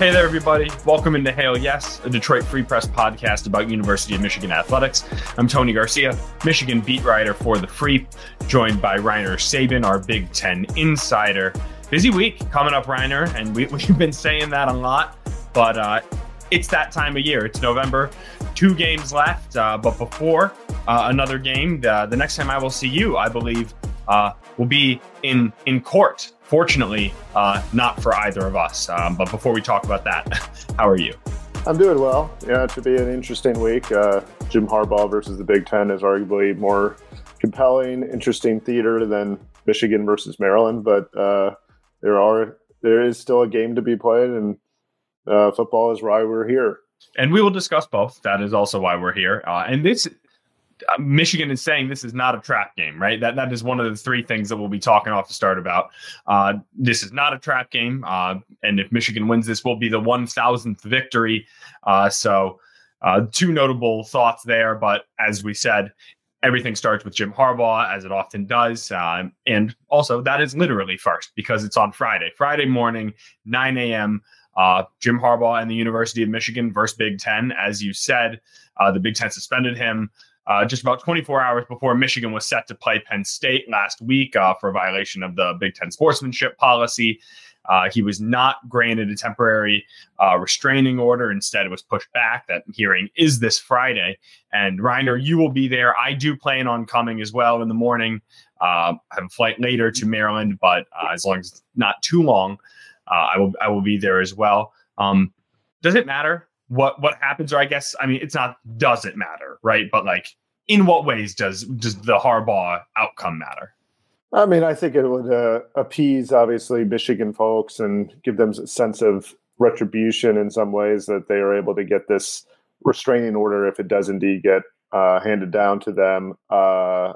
Hey there, everybody. Welcome into Hail Yes, a Detroit Free Press podcast about University of Michigan athletics. I'm Tony Garcia, Michigan beat writer for The Free, joined by Rainer Sabin, our Big Ten insider. Busy week coming up, Rainer, and we, we've been saying that a lot, but uh, it's that time of year. It's November, two games left, uh, but before uh, another game, the, the next time I will see you, I believe, uh, will be in in court Fortunately, uh, not for either of us. Um, but before we talk about that, how are you? I'm doing well. Yeah, it should be an interesting week. Uh, Jim Harbaugh versus the Big Ten is arguably more compelling, interesting theater than Michigan versus Maryland. But uh, there are there is still a game to be played, and uh, football is why we're here. And we will discuss both. That is also why we're here. Uh, and this Michigan is saying this is not a trap game, right? That that is one of the three things that we'll be talking off the start about. Uh, this is not a trap game, uh, and if Michigan wins, this will be the one thousandth victory. Uh, so, uh, two notable thoughts there. But as we said, everything starts with Jim Harbaugh, as it often does, um, and also that is literally first because it's on Friday, Friday morning, nine a.m. Uh, Jim Harbaugh and the University of Michigan versus Big Ten, as you said. the Big Ten suspended him uh, just about 24 hours before Michigan was set to play Penn State last week uh, for violation of the Big Ten sportsmanship policy. Uh, he was not granted a temporary uh, restraining order. Instead, it was pushed back. That hearing is this Friday. And Rainer, you will be there. I do plan on coming as well in the morning. Uh, I have a flight later to Maryland, but uh, as long as it's not too long, I will I will be there as well. Um, does it matter what what happens? Or I guess I mean it's not doesn't matter, right? But like in what ways does does the Harbaugh outcome matter? I mean, I think it would uh, appease obviously Michigan folks and give them a sense of retribution in some ways that they are able to get this restraining order if it does indeed get uh, handed down to them. Uh,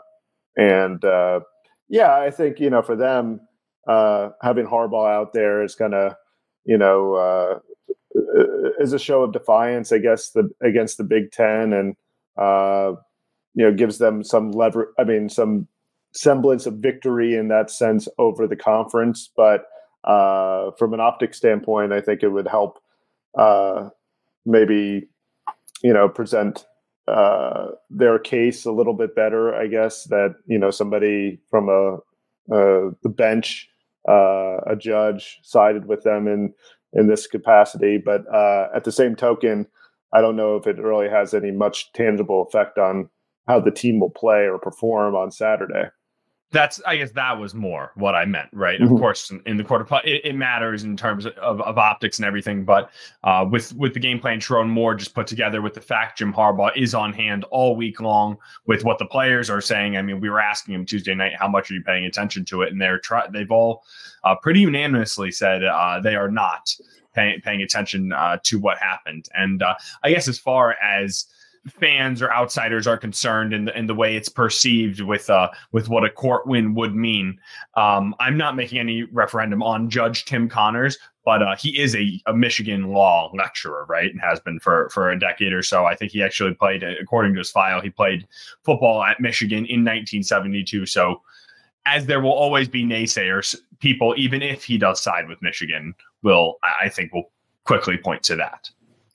and uh, yeah, I think you know for them uh, having Harbaugh out there is going to you know uh, is a show of defiance, I guess, the against the Big Ten and you know gives them some lever i mean some semblance of victory in that sense over the conference. But uh, from an optic standpoint i think it would help uh, maybe you know present uh, their case a little bit better i guess that you know somebody from a the bench uh, a judge sided with them in in this capacity but uh, at the same token I don't know if it really has any much tangible effect on how the team will play or perform on Saturday. That's, I guess, that was more what I meant, right? Mm-hmm. Of course, in, in the quarter, it, it, matters in terms of, of, optics and everything, but uh, with with the game plan Sherrone Moore just put together with the fact Jim Harbaugh is on hand all week long with what the players are saying. I mean, we were asking him Tuesday night, how much are you paying attention to it, and they're try- they've all uh, pretty unanimously said uh, they are not paying paying attention uh, to what happened. And uh, I guess as far as fans or outsiders are concerned in the, in the way it's perceived with uh with what a court win would mean. Um, I'm not making any referendum on Judge Tim Connors, but uh, he is a, a Michigan law lecturer, right, and has been for for a decade or so. I think he actually played, according to his file, he played football at Michigan in 1972. So, as there will always be naysayers, people, even if he does side with Michigan, will I think will quickly point to that.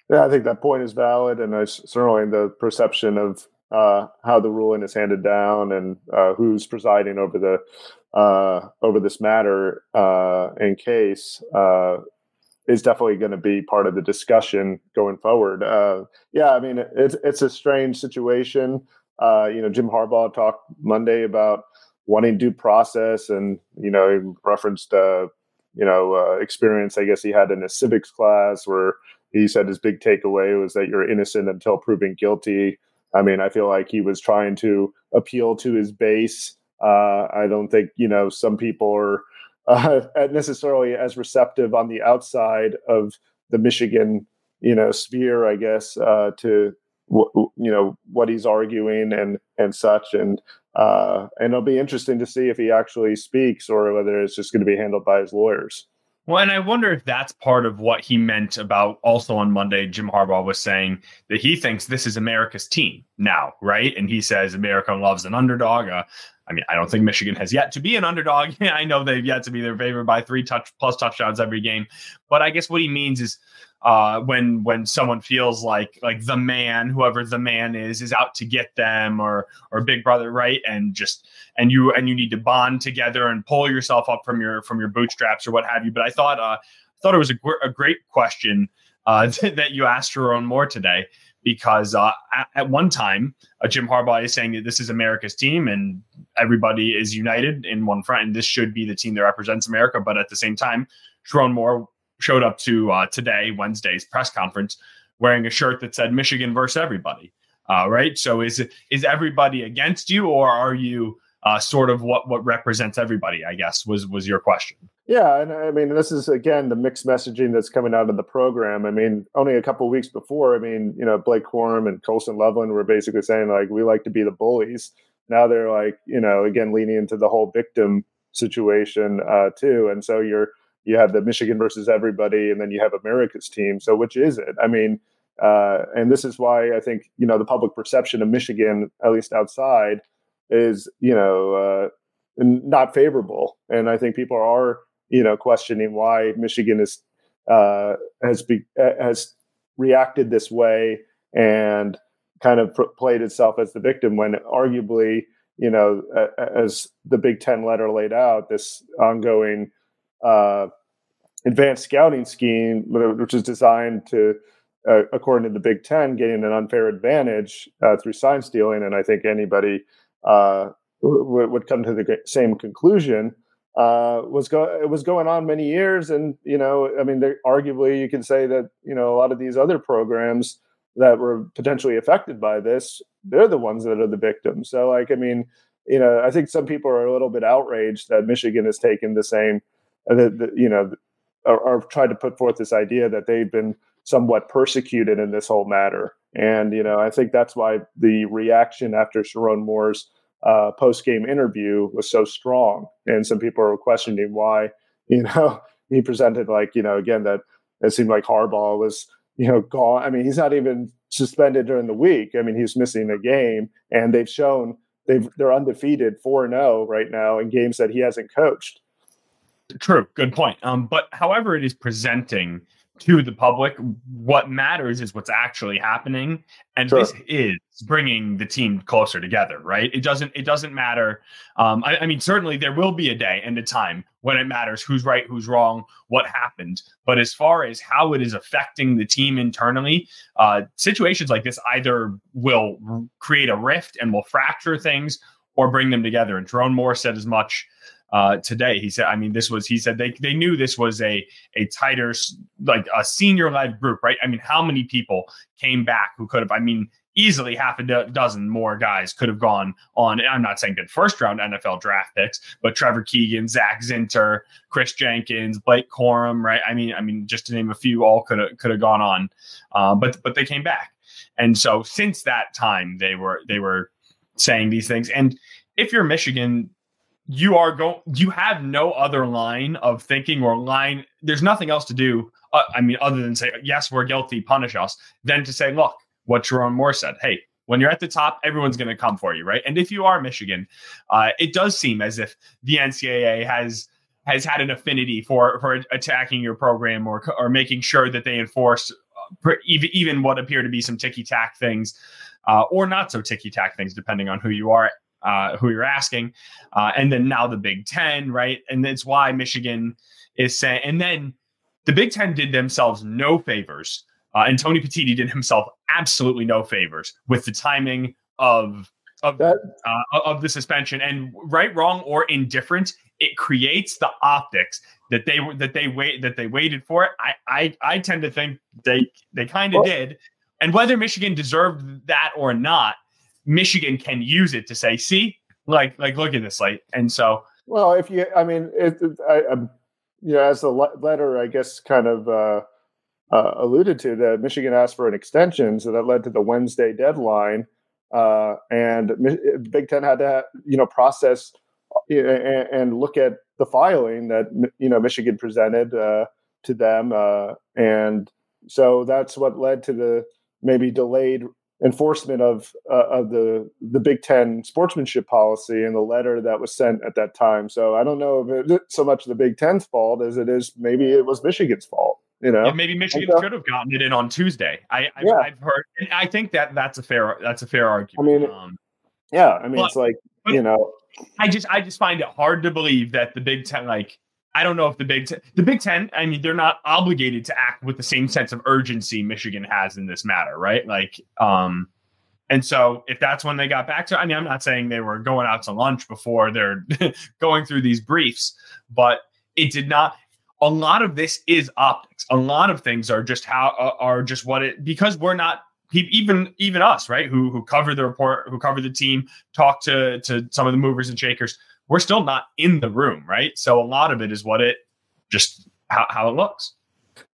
Yeah, I think that point is valid, and certainly the perception of uh, how the ruling is handed down and uh, who's presiding over the uh, over this matter uh, in case uh, is definitely going to be part of the discussion going forward. Uh, yeah, I mean it's it's a strange situation. you know, Jim Harbaugh talked Monday about wanting due process, and you know, he referenced you know experience I guess he had in a civics class where he said his big takeaway was that you're innocent until proven guilty. I mean, I feel like he was trying to appeal to his base. Uh, I don't think you know some people are uh, necessarily as receptive on the outside of the Michigan you know sphere, I guess, uh, to w- you know what he's arguing and and such. And uh, and it'll be interesting to see if he actually speaks or whether it's just going to be handled by his lawyers. Well, and I wonder if that's part of what he meant about also on Monday. Jim Harbaugh was saying that he thinks this is America's team now, right? And he says America loves an underdog. Uh, I mean, I don't think Michigan has yet to be an underdog. I know they've yet to be their favorite by three touch plus touchdowns every game. But I guess what he means is uh, when when someone feels like like the man, whoever the man is, is out to get them or or Big Brother, right? And just and you and you need to bond together and pull yourself up from your from your bootstraps or what have you. But I thought uh, I thought it was a, a great question uh, that you asked Sherrone Moore today because uh, at, at, one time uh, Jim Harbaugh is saying that this is America's team and everybody is united in one front and this should be the team that represents America. But at the same time, Sherrone Moore showed up to uh, today, Wednesday's press conference, wearing a shirt that said Michigan versus everybody. Uh, right. So is is everybody against you, or are you uh, sort of what what represents everybody? I guess was was your question. Yeah, and I mean this is again the mixed messaging that's coming out of the program. I mean, only a couple weeks before, I mean, you know, Blake Corum and Colston Loveland were basically saying like we like to be the bullies. Now they're like, you know, again leaning into the whole victim situation uh, too, and so you're you have the Michigan versus everybody, and then you have America's team. So which is it? I mean, uh, and this is why I think you know the public perception of Michigan, at least outside, is you know uh, not favorable, and I think people are you know questioning why Michigan is uh, has be, has reacted this way and kind of played itself as the victim when arguably you know as the Big Ten letter laid out this ongoing uh, advanced scouting scheme, which is designed to, uh, according to the Big Ten, gain an unfair advantage uh, through sign stealing. And I think anybody uh, w- would come to the same conclusion. Uh, was go it was going on many years, and you know, I mean, arguably you can say that you know a lot of these other programs that were potentially affected by this, they're the ones that are the victims. So, like, I mean, you know, I think some people are a little bit outraged that Michigan has taken the same that you know are, are tried to put forth this idea that they've been somewhat persecuted in this whole matter. And you know, I think that's why the reaction after Sherrone Moore's uh, post game interview was so strong. And some people are questioning why, you know, he presented like you know again that it seemed like Harbaugh was you know gone. I mean, he's not even suspended during the week. I mean, he's missing a game, and they've shown they've they're undefeated four and zero oh right now in games that he hasn't coached. True, good point. Um, but however it is presenting to the public, what matters is what's actually happening, and sure. this is bringing the team closer together. Right? It doesn't. It doesn't matter. Um, I, I mean, certainly there will be a day and a time when it matters who's right, who's wrong, what happened. But as far as how it is affecting the team internally, uh, situations like this either will create a rift and will fracture things, or bring them together. And Sherrone Moore said as much uh, today. He said, I mean, this was, he said they, they knew this was a, a tighter, like a senior led group, right? I mean, how many people came back who could have, I mean, easily half a do- dozen more guys could have gone on. I'm not saying good first round NFL draft picks, but Trevor Keegan, Zach Zinter, Kris Jenkins, Blake Corum, right? I mean, I mean, just to name a few, all could have could have gone on, uh, but but they came back, and so since that time, they were they were saying these things. And if you're Michigan, you are going you have no other line of thinking or line there's nothing else to do uh, i mean other than say yes we're guilty punish us than to say look what Sherrone Moore said hey when you're at the top everyone's going to come for you right? And if you are michigan uh, it does seem as if the ncaa has has had an affinity for for attacking your program or or making sure that they enforce uh, even even what appear to be some ticky tack things uh, or not so ticky tack things depending on who you are uh, who you're asking, uh, and then now the Big Ten, right? And that's why Michigan is saying. And then the Big Ten did themselves no favors, uh, and Tony Petitti did himself absolutely no favors with the timing of of that, uh, of the suspension. And right, wrong, or indifferent, it creates the optics that they were that they wait that they waited for it. I I, I tend to think they they kind of well, did And whether Michigan deserved that or not, Michigan can use it to say, see, like, like, look at this, like, and so. Well, if you, I mean, it, I, I, you know, as the letter, I guess, kind of uh, uh, alluded to, that Michigan asked for an extension, so that led to the Wednesday deadline, uh, and Big Ten had to, you know, process and, and, look at the filing that you know Michigan presented uh, to them, uh, and so that's what led to the maybe delayed enforcement of uh, of the the Big Ten sportsmanship policy and the letter that was sent at that time. So I don't know if it's so much the Big Ten's fault as it is maybe it was Michigan's fault. You know, yeah, maybe Michigan should have gotten it in on Tuesday. I, I yeah. I've heard. I think that that's a fair that's a fair argument. I mean, um, yeah, I mean but, it's like you know, I just I just find it hard to believe that the Big Ten like I don't know if the Big Ten, the Big Ten, I mean, they're not obligated to act with the same sense of urgency Michigan has in this matter, right? Like, um, and so if that's when they got back to, I mean, I'm not saying they were going out to lunch before they're going through these briefs, but it did not. A lot of this is optics. A lot of things are just how uh, are just what it because we're not even even us right who who cover the report who cover the team talk to to some of the movers and shakers we're still not in the room, right? So a lot of it is what it just how, how it looks.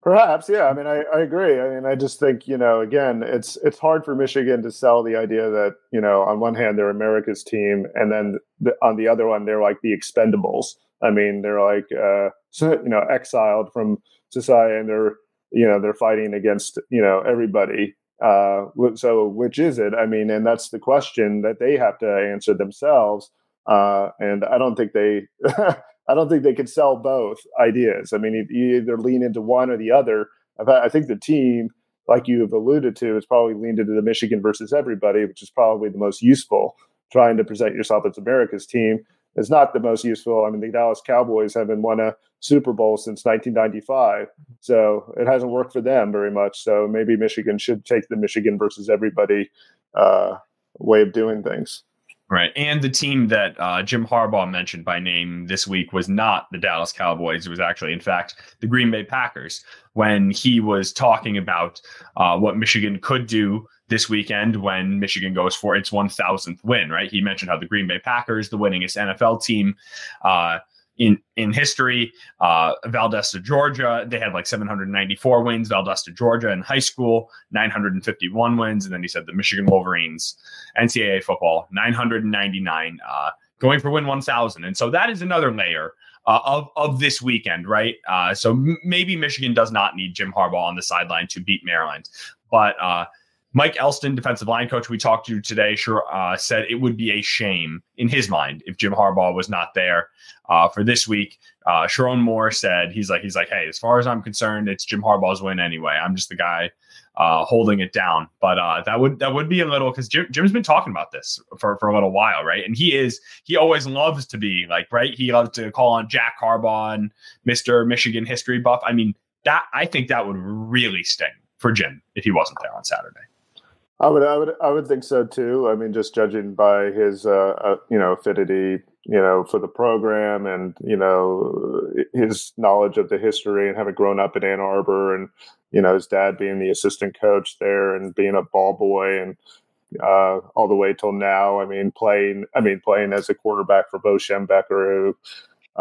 Perhaps, yeah. I mean, I, I agree. I mean, I just think you know, again, it's it's hard for Michigan to sell the idea that you know, on one hand they're America's team, and then the, on the other one they're like the Expendables. I mean, they're like uh, you know, exiled from society, and they're you know they're fighting against you know everybody. Uh, so which is it? I mean, and that's the question that they have to answer themselves. Uh, and I don't think they, I don't think they could sell both ideas. I mean, you either lean into one or the other. I think the team, like you have alluded to, has probably leaned into the Michigan versus everybody, which is probably the most useful. Trying to present yourself as America's team is not the most useful. I mean, the Dallas Cowboys haven't won a Super Bowl since 1995, so it hasn't worked for them very much. So maybe Michigan should take the Michigan versus everybody uh, way of doing things. Right. And the team that uh, Jim Harbaugh mentioned by name this week was not the Dallas Cowboys. It was actually, in fact, the Green Bay Packers when he was talking about uh, what Michigan could do this weekend when Michigan goes for its 1000th win, right? He mentioned how the Green Bay Packers, the winningest NFL team, uh, in in history. Uh, Valdosta, Georgia, they had like 794 wins. Valdosta, Georgia, in high school, 951 wins, and then he said the Michigan Wolverines, NCAA football, 999, uh, going for win 1,000. And so that is another layer. Uh, of of this weekend, right? Uh, so m- maybe Michigan does not need Jim Harbaugh on the sideline to beat Maryland, but uh, Mike Elston, defensive line coach we talked to today, sure uh, said it would be a shame in his mind if Jim Harbaugh was not there uh, for this week. Uh, Sherrone Moore said he's like he's like, hey, as far as I'm concerned, it's Jim Harbaugh's win anyway. I'm just the guy uh, holding it down. But uh, that would that would be a little because Jim, Jim's been talking about this for, for a little while, right? And he is he always loves to be like right. He loves to call on Jack Harbaugh and Mister Michigan history buff. I mean that I think that would really sting for Jim if he wasn't there on Saturday. I would, I would, I would think so too. I mean, just judging by his, uh, uh, you know, affinity, you know, for the program, and you know, his knowledge of the history, and having grown up in Ann Arbor, and you know, his dad being the assistant coach there, and being a ball boy, and uh, all the way till now. I mean, playing, I mean, playing as a quarterback for Bo Schembechler, who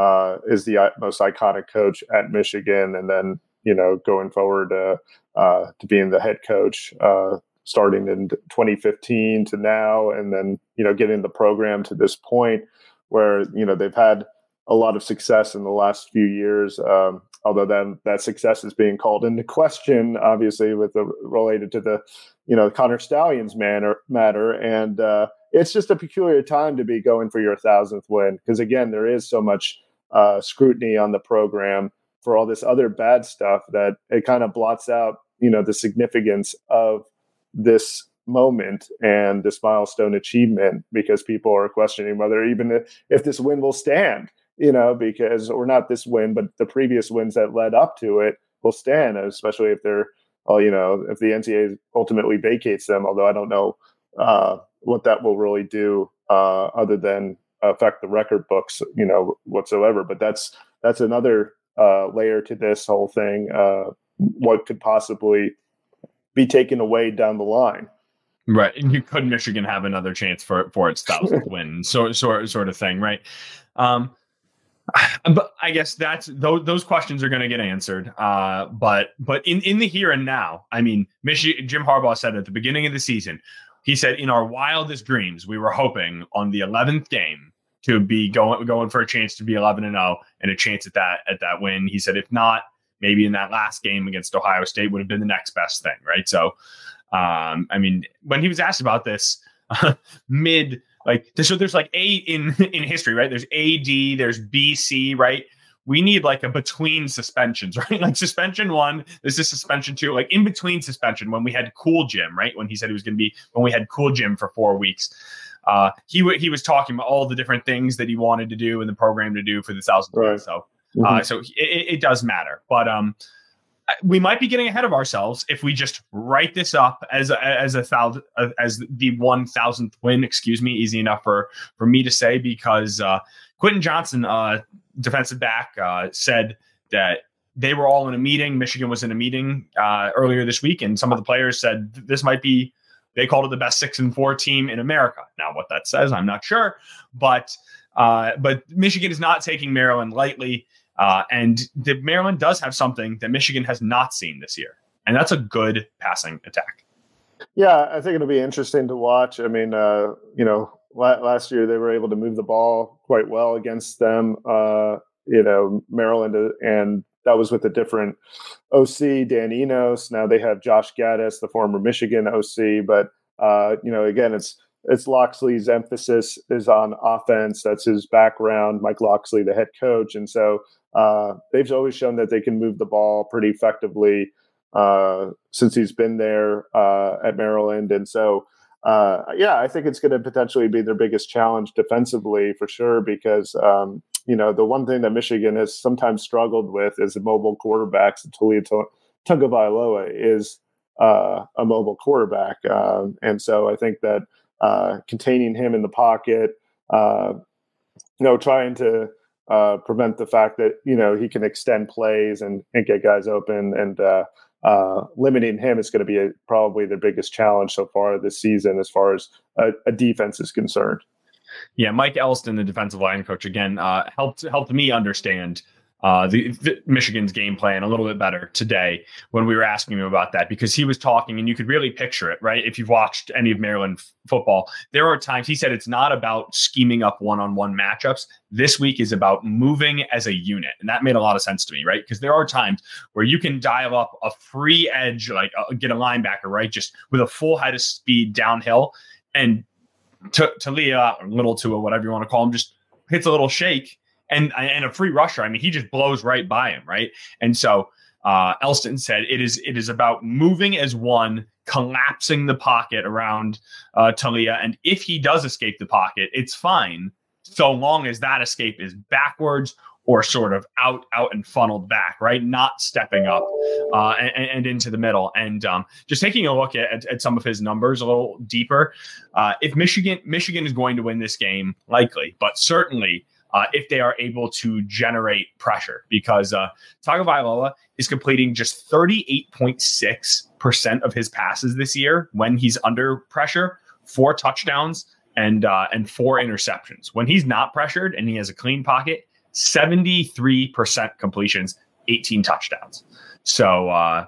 uh, is the most iconic coach at Michigan, and then you know, going forward uh, uh to being the head coach uh, starting in 2015 to now, and then you know getting the program to this point where you know they've had a lot of success in the last few years. Um, although then that success is being called into question, obviously with the related to the you know Connor Stalions manner matter, and uh, it's just a peculiar time to be going for your thousandth win because again there is so much uh, scrutiny on the program for all this other bad stuff that it kind of blots out you know the significance of this moment and this milestone achievement because people are questioning whether even if, this win will stand you know because or not this win but the previous wins that led up to it will stand especially if they're well you know if the ncaa ultimately vacates them although i don't know uh, what that will really do uh, other than affect the record books you know whatsoever. But that's that's another uh, layer to this whole thing uh, what could possibly be taken away down the line. Right. And you could Michigan have another chance for for its thousandth win, sort sort sort of thing, right? Um, but I guess that's those those questions are going to get answered. Uh, but but in in the here and now, I mean, Michigan. Jim Harbaugh said at the beginning of the season, he said, in our wildest dreams, we were hoping on the eleventh game to be going going for a chance to be eleven and zero oh and a chance at that at that win. He said, if not, maybe in that last game against Ohio State would have been the next best thing, right? So, um, I mean, when he was asked about this uh, mid like so there's like a in in history right? There's ad there's bc right? We need like a between suspensions right? Like suspension one this is suspension two like in between suspension when we had cool jim right? When he said he was going to be when we had cool jim for four weeks. Uh he w- he was talking about all the different things that he wanted to do in the program to do for the thousand right. so mm-hmm. uh so it, it does matter but um we might be getting ahead of ourselves if we just write this up as a, as a thousand as the one thousandth win. Excuse me, easy enough for for me to say because uh, Quinten Johnson, uh, defensive back, uh, said that they were all in a meeting. Michigan was in a meeting uh, earlier this week, and some of the players said this might be. They called it the best six and four team in America. Now, what that says, I'm not sure, but uh, but Michigan is not taking Maryland lightly. Uh, and the Maryland does have something that Michigan has not seen this year, and that's a good passing attack. Yeah, I think it'll be interesting to watch. I mean, uh, you know, last year they were able to move the ball quite well against them. Uh, you know, Maryland, uh, and that was with a different OC, Dan Enos. Now they have Josh Gattis, the former Michigan OC, but uh, you know, again, it's it's Locksley's emphasis is on offense. That's his background. Mike Locksley, the head coach, and so uh, they've always shown that they can move the ball pretty effectively uh, since he's been there uh, at Maryland. And so, uh, yeah, I think it's going to potentially be their biggest challenge defensively for sure, because, um, you know, the one thing that Michigan has sometimes struggled with is mobile quarterbacks. Taulia Tagovailoa is uh, a mobile quarterback. Um, and so I think that uh, containing him in the pocket, you know, trying to uh, prevent the fact that you know he can extend plays and, and get guys open and uh, uh, limiting him is going to be a, probably the biggest challenge so far this season as far as a, a defense is concerned. Yeah, Mike Elston, the defensive line coach, again uh, helped helped me understand uh, the, the, Michigan's game plan a little bit better today when we were asking him about that because he was talking and you could really picture it, right? If you've watched any of Maryland f- football, there are times he said it's not about scheming up one on one matchups. This week is about moving as a unit. And that made a lot of sense to me, right? Because there are times where you can dial up a free edge, like uh, get a linebacker, right? Just with a full head of speed downhill and to, to Leah, little to whatever you want to call him, just hits a little shake and and a free rusher. I mean, he just blows right by him, right? And so uh, Elston said it is it is about moving as one, collapsing the pocket around uh, Taulia, and if he does escape the pocket, it's fine, so long as that escape is backwards or sort of out out and funneled back, right? Not stepping up uh, and, and, into the middle. And um, just taking a look at, at, some of his numbers a little deeper, uh, if Michigan Michigan is going to win this game, likely, but certainly uh, if they are able to generate pressure because uh, Tagovailoa is completing just 38.6% of his passes this year when he's under pressure, four touchdowns and uh, and four interceptions. When he's not pressured and he has a clean pocket, 73% completions, 18 touchdowns. So uh,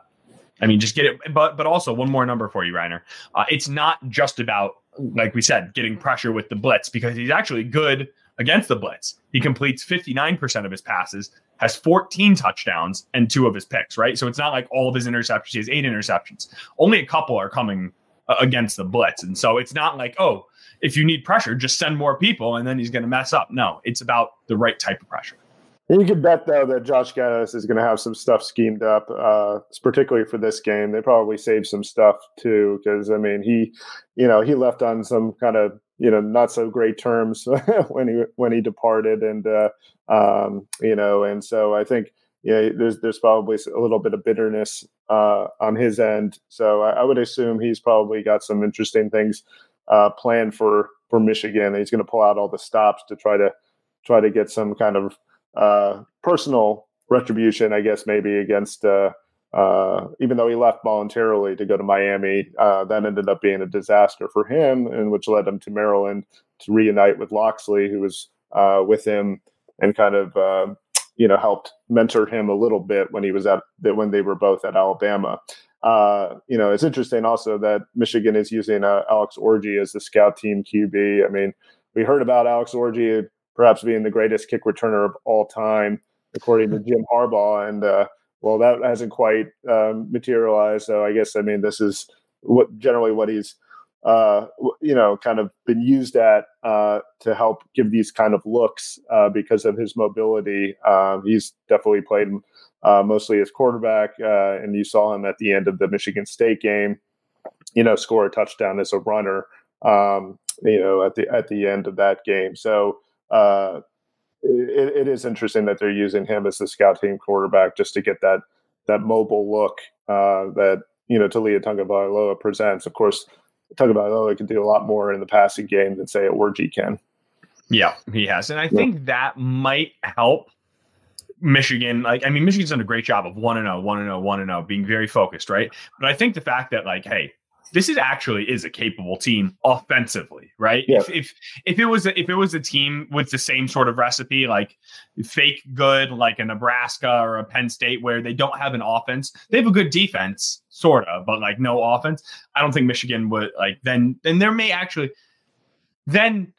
I mean, just get it. But but also one more number for you, Rainer. Uh, it's not just about like we said, getting pressure with the blitz because he's actually good against the blitz. He completes 59% of his passes, has 14 touchdowns, and two of his picks, right? So it's not like all of his interceptions. He has eight interceptions. Only a couple are coming uh, against the blitz. And so it's not like, oh, if you need pressure, just send more people and then he's going to mess up. No, it's about the right type of pressure. You can bet though that Josh Gattis is going to have some stuff schemed up, uh, particularly for this game. They probably saved some stuff too, because I mean, he, you know, he left on some kind of you know not so great terms when he when he departed, and uh, um, you know, and so I think yeah, there's there's probably a little bit of bitterness uh, on his end. So I, I, would assume he's probably got some interesting things uh, planned for for Michigan. He's going to pull out all the stops to try to try to get some kind of uh, personal retribution, I guess, maybe against uh, even though he left voluntarily to go to Miami, uh, that ended up being a disaster for him, and which led him to Maryland to reunite with Locksley, who was uh, with him and kind of uh, you know helped mentor him a little bit when he was at when they were both at Alabama. Uh, you know, it's interesting also that Michigan is using Alex Orji as the scout team QB. I mean, we heard about Alex Orji perhaps being the greatest kick returner of all time, according to Jim Harbaugh, and uh, well, that hasn't quite um, materialized. So I guess I mean this is what generally what he's uh, you know, kind of been used at uh, to help give these kind of looks uh, because of his mobility. Um, he's definitely played uh, mostly as quarterback, uh, and you saw him at the end of the Michigan State game, you know, score a touchdown as a runner. Um, you know, at the at the end of that game. So uh, it, it is interesting that they're using him as the scout team quarterback just to get that that mobile look uh, that you know Taulia Tagovailoa presents. Of course talk about oh, it can do a lot more in the passing game than say Orji can. Yeah, he has, and I yeah. think that might help Michigan. Like, I mean, Michigan's done a great job of one and zero, oh, one and zero, oh, one and zero, being very focused, right? But I think the fact that like, hey, this is actually is a capable team offensively, right? Yeah. If, if if it was a, if it was a team with the same sort of recipe, like fake good, like a Nebraska or a Penn State, where they don't have an offense, they have a good defense, sort of, but like no offense. I don't think Michigan would like then. Then there may actually then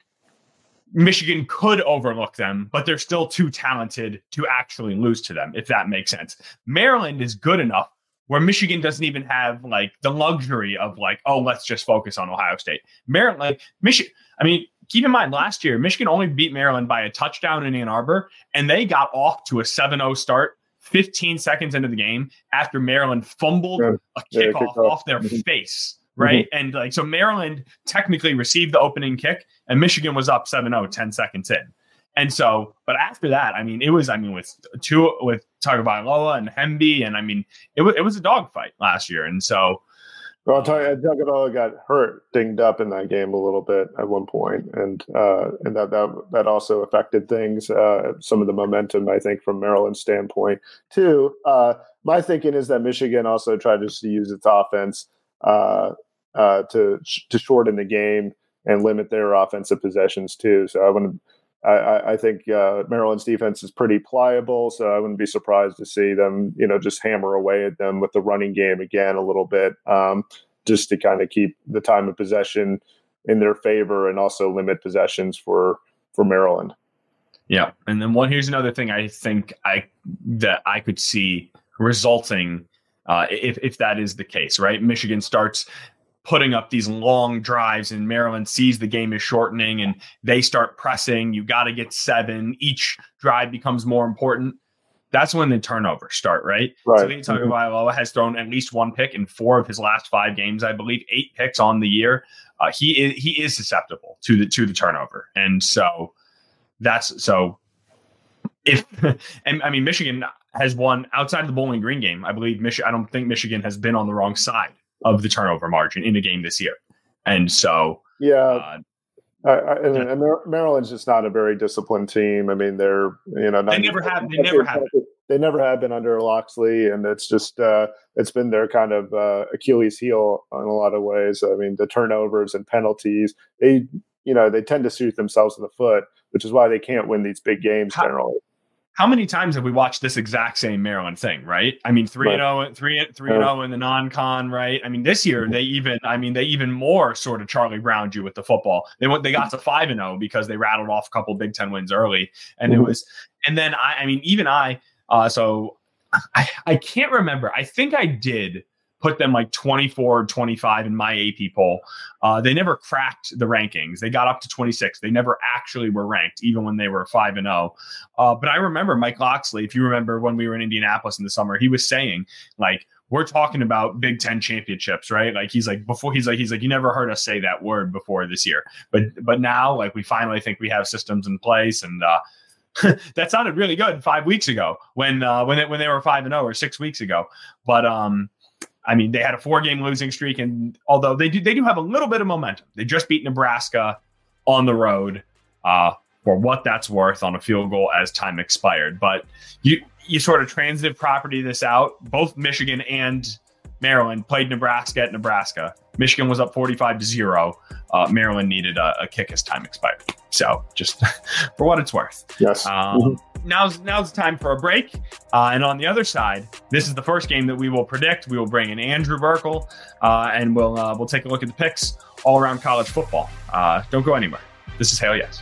Michigan could overlook them, but they're still too talented to actually lose to them, if that makes sense. Maryland is good enough where Michigan doesn't even have like the luxury of like, oh, let's just focus on Ohio State. Maryland, like Michigan, I mean, keep in mind last year, Michigan only beat Maryland by a touchdown in Ann Arbor, and they got off to a 7 0 start 15 seconds into the game after Maryland fumbled yeah. a kickoff yeah, off their mm-hmm. face. Right. Mm-hmm. And like, so Maryland technically received the opening kick, and Michigan was up 7 0 10 seconds in. And so, but after that, I mean, it was, I mean, with two, with Tagovailoa and Hemby, and I mean, it was, it was a dogfight last year. And so, well, Tagovailoa got hurt, dinged up in that game a little bit at one point, and uh, and that that that also affected things. Uh, some of the momentum, I think, from Maryland's standpoint. Too, uh, my thinking is that Michigan also tried to use its offense uh, uh, to to shorten the game and limit their offensive possessions too. So I want to I, I think uh, Maryland's defense is pretty pliable, so I wouldn't be surprised to see them, you know, just hammer away at them with the running game again a little bit, um, just to kind of keep the time of possession in their favor and also limit possessions for for Maryland. Yeah, and then one here's another thing I think I that I could see resulting uh, if if that is the case, right? Michigan starts putting up these long drives and Maryland sees the game is shortening and they start pressing. You got to get seven. Each drive becomes more important. That's when the turnovers start, right? Right. So mm-hmm. has thrown at least one pick in four of his last five games, I believe, eight picks on the year. Uh, he is he is susceptible to the to the turnover, and so that's so. If and I mean Michigan has won outside of the Bowling Green game, I believe Michigan. I don't think Michigan has been on the wrong side of the turnover margin in a game this year. And so, yeah. Uh, I, I, and, and Maryland's just not a very disciplined team. I mean, they're you know they never have they never have they never have been under Locksley, and it's just uh, it's been their kind of uh, Achilles heel in a lot of ways. I mean, the turnovers and penalties they you know they tend to shoot themselves in the foot, which is why they can't win these big games How, generally how many times have we watched this exact same Maryland thing, right? I mean, 3 and 0 3 0 in the non con, right? I mean, this year mm-hmm. they even, I mean, they even more sort of Charlie Brown you with the football. They went, they got to 5 and 0 because they rattled off a couple Big Ten wins early. And it mm-hmm. was, and then I, I mean, even I, uh, so I, I can't remember. I think I did put them like 24 25 in my AP poll. Uh, they never cracked the rankings. They got up to 26. They never actually were ranked, even when they were 5 and 0. Uh, but I remember Mike Locksley, if you remember when we were in Indianapolis in the summer, he was saying, like, we're talking about Big Ten championships, right? Like he's like before he's like he's like you never heard us say that word before this year, but but now like we finally think we have systems in place, and uh, that sounded really good five weeks ago when uh, when it, when they were five and zero oh or six weeks ago. But um, I mean, they had a four game losing streak, and although they do they do have a little bit of momentum, they just beat Nebraska on the road. Uh, for what that's worth on a field goal as time expired. But you you sort of transitive property this out. Both Michigan and Maryland played Nebraska at Nebraska. Michigan was up 45 to zero. Uh, Maryland needed a, a, kick as time expired. So just for what it's worth. Yes. Um, mm-hmm. Now's now's the time for a break. Uh, and on the other side, this is the first game that we will predict. We will bring in Andrew Burkle, uh, and we'll uh, we'll take a look at the picks all around college football. Uh, don't go anywhere. This is Hail Yes.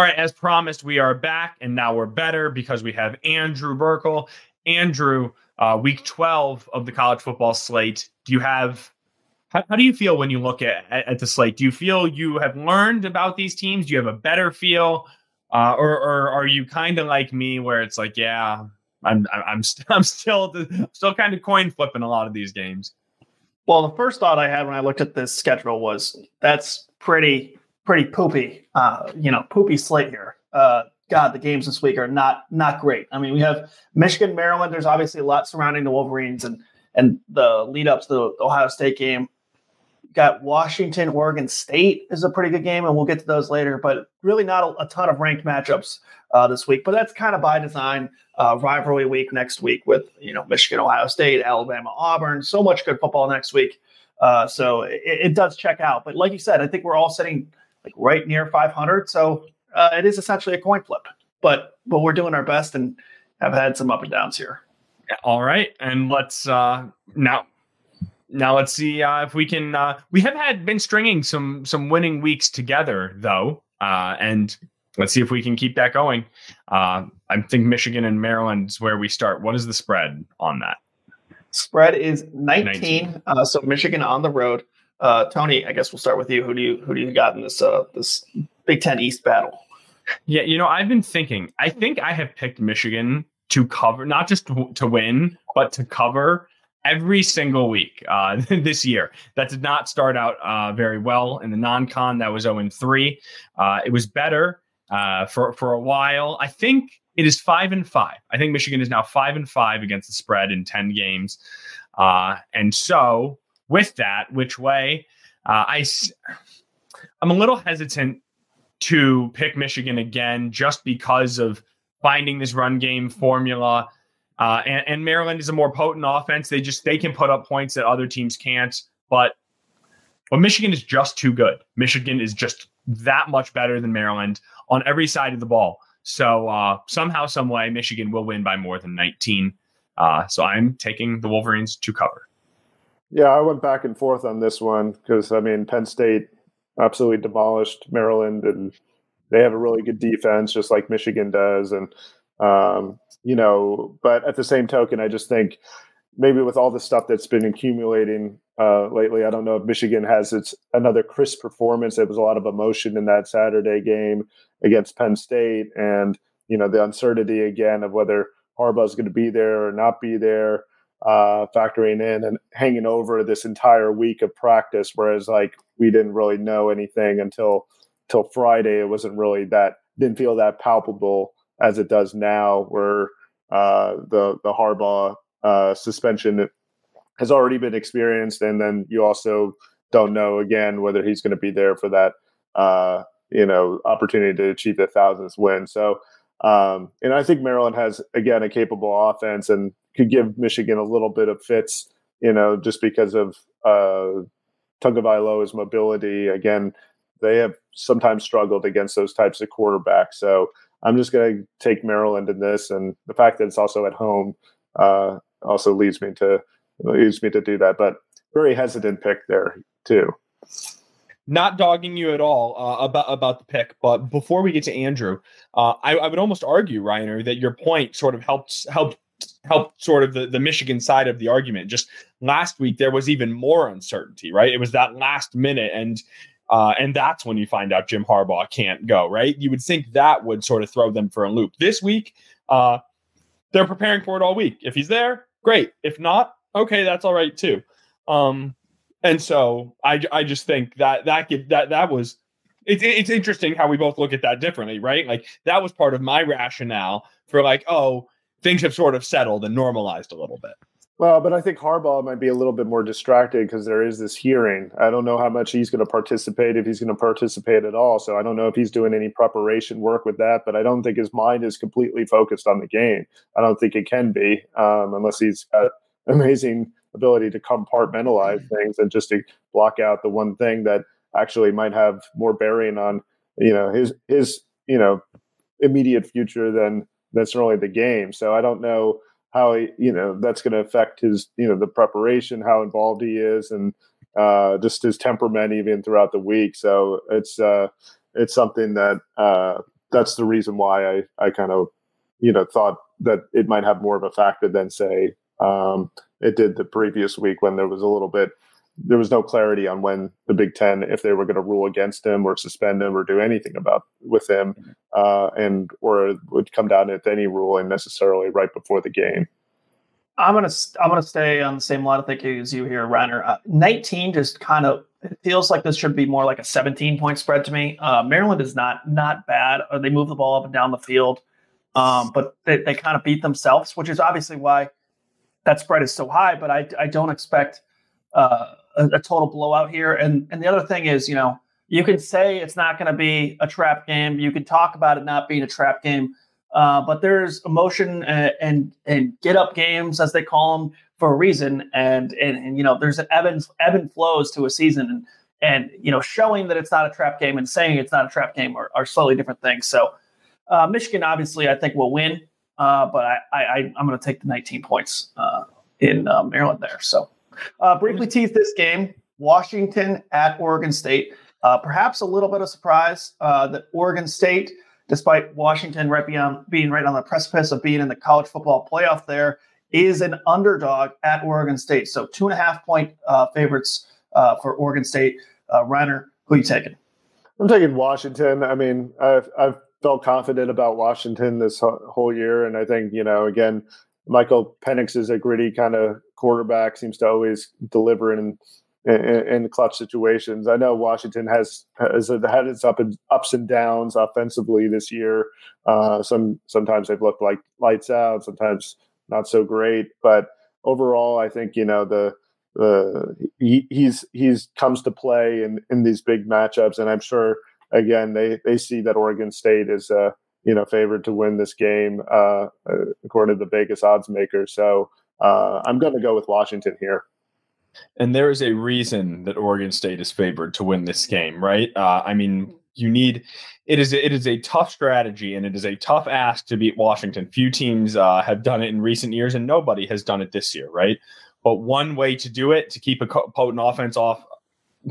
All right, as promised, we are back, and now we're better because we have Andrew Burkle. Andrew, uh, week 12 of the college football slate. Do you have, how, how do you feel when you look at, at, at, the slate? Do you feel you have learned about these teams? Do you have a better feel? Uh, or, or are you kind of like me where it's like, yeah, I'm, I'm, st- I'm still, still kind of coin flipping a lot of these games? Well, the first thought I had when I looked at this schedule was that's pretty pretty poopy, uh, you know, poopy slate here. Uh, God, the games this week are not not great. I mean, we have Michigan, Maryland. There's obviously a lot surrounding the Wolverines and and the lead up to the Ohio State game. got Washington, Oregon State is a pretty good game, and we'll get to those later. But really, not a, a ton of ranked matchups uh, this week. But that's kind of by design. Uh, rivalry week next week with you know Michigan, Ohio State, Alabama, Auburn. So much good football next week. Uh, so it, it, does check out. But like you said, I think we're all sitting like right near 500. So uh, it is essentially a coin flip, but but we're doing our best and have had some up and downs here. All right, and let's uh, now now let's see uh, if we can. Uh, we have had been stringing some some winning weeks together though, uh, and let's see if we can keep that going. Uh, I think Michigan and Maryland is where we start. What is the spread on that? Spread is 19. 19. Uh, so Michigan on the road. Uh, Tony, I guess we'll start with you. Who do you who do you got in this uh, this Big Ten East battle? Yeah, you know, I've been thinking. I think I have picked Michigan to cover, not just to, win, but to cover every single week uh, this year. That did not start out uh, very well in the non-con. That was 0 3. Uh, it was better uh, for for a while. I think it is five and five. I think Michigan is now five and five against the spread in 10 games. Uh, and so with that, which way uh, I, I'm a little hesitant to pick Michigan again just because of finding this run game formula. Uh, and, and, Maryland is a more potent offense. They just they can put up points that other teams can't. But but Michigan is just too good. Michigan is just that much better than Maryland on every side of the ball. So uh, somehow, some way, Michigan will win by more than 19. Uh, so I'm taking the Wolverines to cover. Yeah, I went back and forth on this one because I mean Penn State absolutely demolished Maryland, and they have a really good defense, just like Michigan does. And um, you know, but at the same token, I just think maybe with all the stuff that's been accumulating uh, lately, I don't know if Michigan has its another crisp performance. There was a lot of emotion in that Saturday game against Penn State, and you know the uncertainty again of whether Harbaugh is going to be there or not be there uh, factoring in and hanging over this entire week of practice. Whereas like we didn't really know anything until till Friday. It wasn't really that didn't feel that palpable as it does now, where uh, the the Harbaugh uh, suspension has already been experienced, and then you also don't know again whether he's going to be there for that uh, you know opportunity to achieve the thousandth win. So. Um, and I think Maryland has again a capable offense, and could give Michigan a little bit of fits, you know, just because of uh, Tagovailoa's mobility. Again, they have sometimes struggled against those types of quarterbacks. So I'm just going to take Maryland in this, and the fact that it's also at home uh, also leads me to leads me to do that. But very hesitant pick there too. Not dogging you at all uh, about about the pick, but before we get to Andrew, uh, I, I, would almost argue, Rainer, that your point sort of helped helped helped sort of the, the Michigan side of the argument. Just last week, there was even more uncertainty, right? It was that last minute, and uh, and that's when you find out Jim Harbaugh can't go, right? You would think that would sort of throw them for a loop. This week, uh, they're preparing for it all week. If he's there, great. If not, okay, that's all right too. Um, and so I, I just think that that that that was it's it's interesting how we both look at that differently, right? Like that was part of my rationale for like, oh, things have sort of settled and normalized a little bit. Well, but I think Harbaugh might be a little bit more distracted because there is this hearing. I don't know how much he's going to participate, if he's going to participate at all. So I don't know if he's doing any preparation work with that, but I don't think his mind is completely focused on the game. I don't think it can be um, unless he's got amazing ability to compartmentalize mm-hmm. things and just to block out the one thing that actually might have more bearing on you know his his you know immediate future than necessarily the game. So I don't know how he, you know that's going to affect his you know the preparation, how involved he is, and uh, just his temperament even throughout the week. So it's uh, it's something that uh, that's the reason why I I kind of you know thought that it might have more of a factor than say um, it did the previous week when there was a little bit there was no clarity on when the Big Ten if they were going to rule against him or suspend him or do anything about with him, uh, and or it would come down to any ruling necessarily right before the game. I'm gonna I'm gonna stay on the same line of thinking as you here, Rainer. Uh, 19 just kind of it feels like this should be more like a 17 point spread to me. Uh, Maryland is not not bad. Uh, they move the ball up and down the field, um, but they, they kind of beat themselves, which is obviously why that spread is so high. But I I don't expect uh, a, a, total blowout here. And and the other thing is, you know, you can say it's not going to be a trap game. You can talk about it not being a trap game. Uh, but there's emotion and, and, and get up games as they call them for a reason, and and, and you know there's an ebb and, ebb and flows to a season, and and you know showing that it's not a trap game and saying it's not a trap game are, are slightly different things. So uh, Michigan obviously I think will win, uh, but I, I I'm going to take the 19 points uh, in uh, Maryland there. So uh, briefly tease this game Washington at Oregon State. Uh, perhaps a little bit of surprise uh, that Oregon State, despite Washington right beyond, being right on the precipice of being in the college football playoff, there is an underdog at Oregon State. So two and a half point favorites for Oregon State. Uh, Rainer, who you taking? I'm taking Washington. I mean, I've, I've felt confident about Washington this whole year, and I think you know, again, Michael Penix is a gritty kind of quarterback, seems to always deliver in, in, in clutch situations. I know Washington has has had its up and ups and downs offensively this year. Uh, some sometimes they've looked like lights out, sometimes not so great. But overall, I think you know the the he, he's he's comes to play in in these big matchups, and I'm sure again they they see that Oregon State is a you know, favored to win this game uh, uh according to the Vegas odds maker. So uh, I'm going to go with Washington here. And there is a reason that Oregon State is favored to win this game, right? Uh, I mean, you need it is it is a tough strategy and it is a tough ask to beat Washington. Few teams uh, have done it in recent years, and nobody has done it this year, right? But one way to do it to keep a potent offense off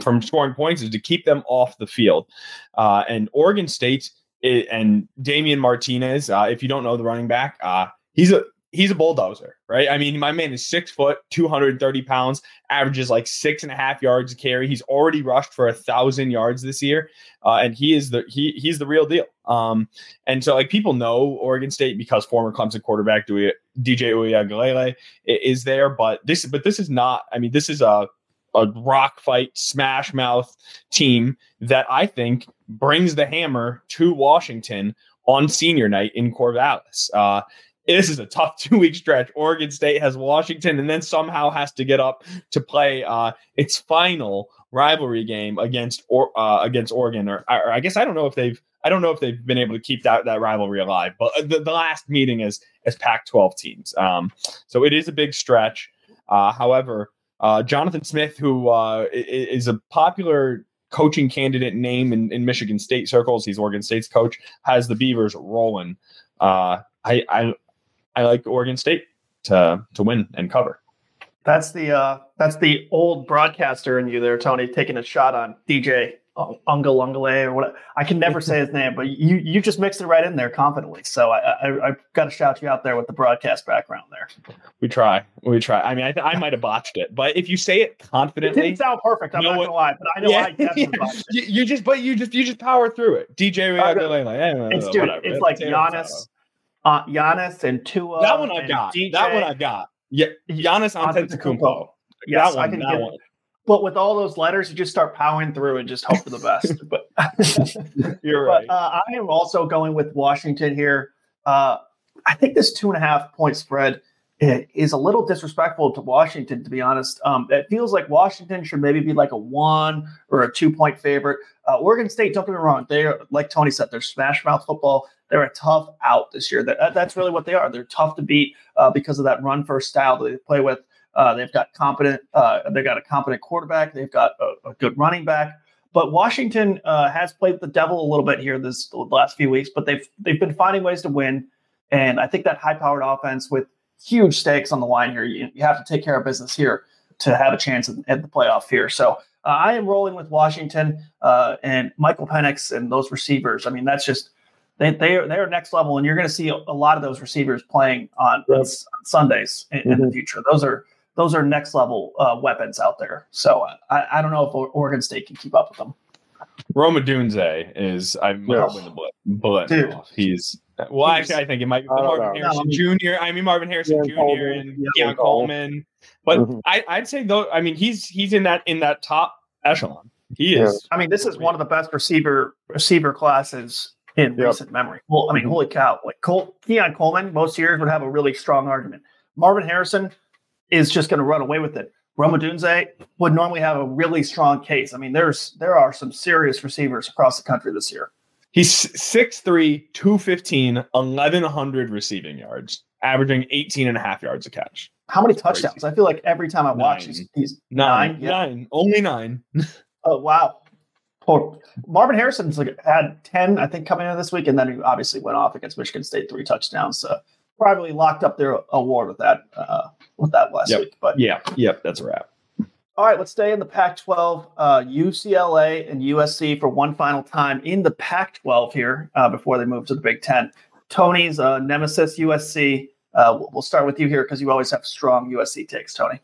from scoring points is to keep them off the field. Uh, and Oregon State it, and Damian Martinez, uh, if you don't know the running back, uh, he's a he's a bulldozer, right? I mean, my man is six foot, 230 pounds, averages like six and a half yards a carry. He's already rushed for a thousand yards this year. Uh, and he is the he he's the real deal. Um, and so like people know Oregon State because former Clemson quarterback DJ Uiagalelei is there, but this but this is not, I mean, this is a a rock fight smash mouth team that I think brings the hammer to Washington on senior night in Corvallis. Uh, this is a tough two week stretch. Oregon State has Washington and then somehow has to get up to play uh, its final rivalry game against or uh, against Oregon. Or, or, I guess I don't know if they've I don't know if they've been able to keep that, that rivalry alive. But the, the last meeting is as Pac-12 teams. Um, so it is a big stretch. Uh, however, uh, Jonathan Smith, who uh, is a popular coaching candidate name in, in Michigan State circles, he's Oregon State's coach, has the Beavers rolling. Uh, I, I I like Oregon State to to win and cover. That's the uh, that's the old broadcaster in you there, Tony, taking a shot on DJ Ungalungale or what I can never say his name, but you you just mixed it right in there confidently. So I, I I've got to shout you out there with the broadcast background there. We try, we try. I mean, I, th- I might have botched it, but if you say it It confidently, didn't sound perfect. I'm know not gonna lie, but I know I definitely it. you, you just but you just you just power through it. DJ Uh, like, It's dude, it's like Giannis, uh, Giannis and Tua. That one I've got. DJ. That one I've got. Yeah, Giannis Antetokounmpo. Yes, that I one, can that get one. But with all those letters, you just start powering through and just hope for the best. but You're right. But uh, I am also going with Washington here. Uh, I think this two and a half point spread is a little disrespectful to Washington, to be honest. Um, it feels like Washington should maybe be like a one or a two point favorite. Uh, Oregon State, don't get me wrong, they are like Tony said, they're smash mouth football. They're a tough out this year. That, that's really what they are. They're tough to beat uh, because of that run first style that they play with. Uh, they've got competent. Uh, they've got a competent quarterback. They've got a, a good running back. But Washington uh, has played the devil a little bit here this the last few weeks, but they've they've been finding ways to win. And I think that high-powered offense with huge stakes on the line here, you, you have to take care of business here to have a chance at, the playoff here. So uh, I am rolling with Washington uh, and Michael Penix and those receivers. I mean, that's just they they are they're next level, and you're going to see a, lot of those receivers playing on, on Sundays in, in the future. Those are those are next level uh, weapons out there. So uh, I, I don't know if Oregon State can keep up with them. Rome Odunze is I'm Yes. win the bullet. bullet Dude. off. He's well, He's- actually, I think it might be Marvin know. Harrison No, Jr. I mean Marvin Harrison Keon Jr. Coleman. and Yeah, Keon Coleman. Coleman. But Mhm. I, I'd say though, I mean he's he's in that in that top echelon. He Yeah. is. I mean, this is one of the best receiver receiver classes in Yep. recent memory. Well, I mean, holy cow! Like Col- Keon Coleman, most years would have a really strong argument. Marvin Harrison is just going to run away with it. Rome Odunze would normally have a really strong case. I mean, there's there are some serious receivers across the country this year. He's 6'3, 215, 1100 receiving yards, averaging 18 and a half yards a catch. How many Crazy. touchdowns? I feel like every time I watch, Nine. he's, he's Nine, nine. Yeah. nine, only nine. Oh wow. Poor Marvin Harrison's like had ten, I think, coming into this week, and then he obviously went off against Michigan State, three touchdowns. So probably locked up their award with that uh, with that last Yep. week. But Yeah, yep, that's a wrap. all right, let's stay in the Pac-12. Uh, UCLA and USC for one final time in the Pac-12 here uh, before they move to the Big Ten. Tony's uh, nemesis, USC. Uh, we'll- start with you here because you always have strong USC takes, Tony.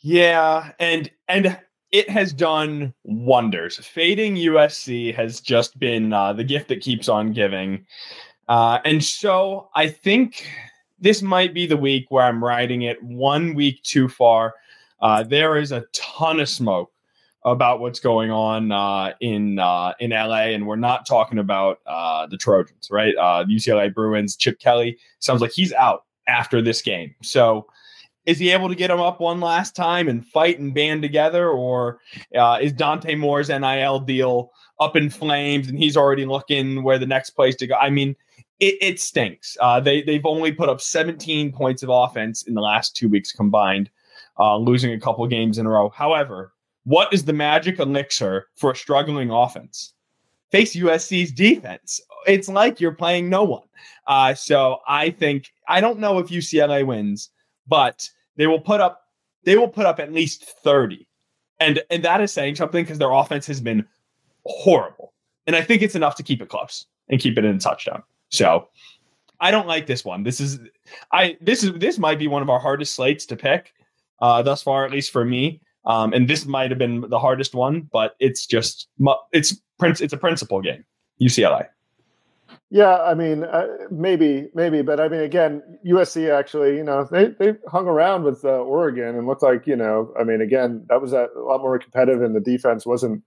Yeah, and and it has done wonders. Fading USC has just been uh, the gift that keeps on giving, uh, and so I think this might be the week where I'm riding it one week too far. Uh, there is a ton of smoke about what's going on uh, in uh, in LA, and we're not talking about uh, the Trojans, right? Uh, UCLA Bruins. Chip Kelly sounds like he's out after this game, so is he able to get him up one last time and fight and band together, or uh, is Dante Moore's NIL deal up in flames and he's already looking where the next place to go? I mean, it, it stinks. Uh, they they've only put up 17 points of offense in the last two weeks combined, uh, losing a couple games in a row. However, what is the magic elixir for a struggling offense? Face USC's defense. It's like you're playing no one. Uh, so I think I don't know if UCLA wins but they will put up they will put up at least 30 and and that is saying something because their offense has been horrible. And i think it's enough to keep it close and keep it in touchdown. So i don't like this one. This is i this is this might be one of our hardest slates to pick uh thus far at least for me. Um and this might have been the hardest one but it's just it's it's a principal game ucla Yeah, I mean, uh, maybe, maybe, but I mean, again, USC actually, you know, they they hung around with uh, Oregon and looked like, you know, I mean, again, that was a, lot more competitive, and the defense wasn't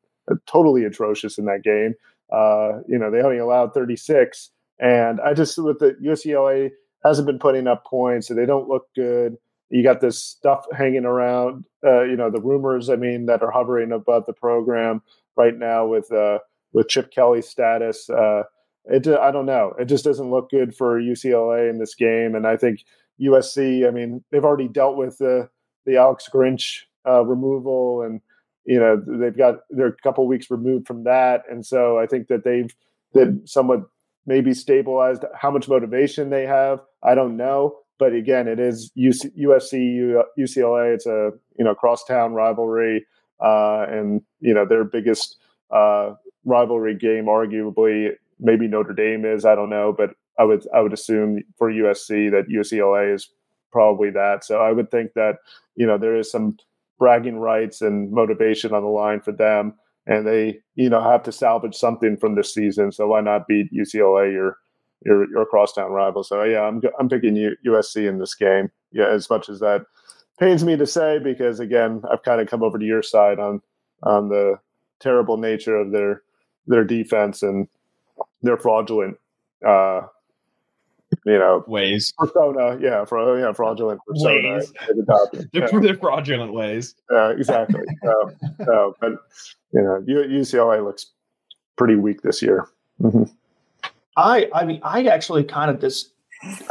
totally atrocious in that game. Uh, you know, they only allowed 36, and I just with the UCLA hasn't been putting up points, so they don't look good. You got this stuff hanging around, uh, you know, the rumors, I mean, that are hovering above the program right now with uh, with Chip Kelly's status. Uh, it I don't know. It just doesn't look good for UCLA in this game, and I think USC. I mean, they've already dealt with the the Alex Grinch uh, removal, and you know they've got they're a couple weeks removed from that, and so I think that they've that somewhat maybe stabilized how much motivation they have. I don't know, but again, it is UC, USC UCLA. It's a you know crosstown rivalry, uh, and you know their biggest uh, rivalry game, arguably. Maybe Notre Dame is, I don't know, but I would I would assume for USC that UCLA is probably that. So I would think that you know there is some bragging rights and motivation on the line for them, and they you know have to salvage something from this season. So why not beat UCLA, your your your crosstown rival? So yeah, I'm I'm picking USC in this game. Yeah, as much as that pains me to say, because again, I've kind of come over to your side on on the terrible nature of their their defense and their fraudulent uh, you know ways. persona yeah for yeah fraudulent persona ways. yeah. their fraudulent ways. Yeah exactly. Uh, but you know ucla looks pretty weak this year. Mm-hmm. i i mean i actually kind of just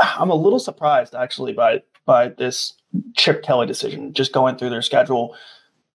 i'm a little surprised actually by by this chip kelly decision just going through their schedule.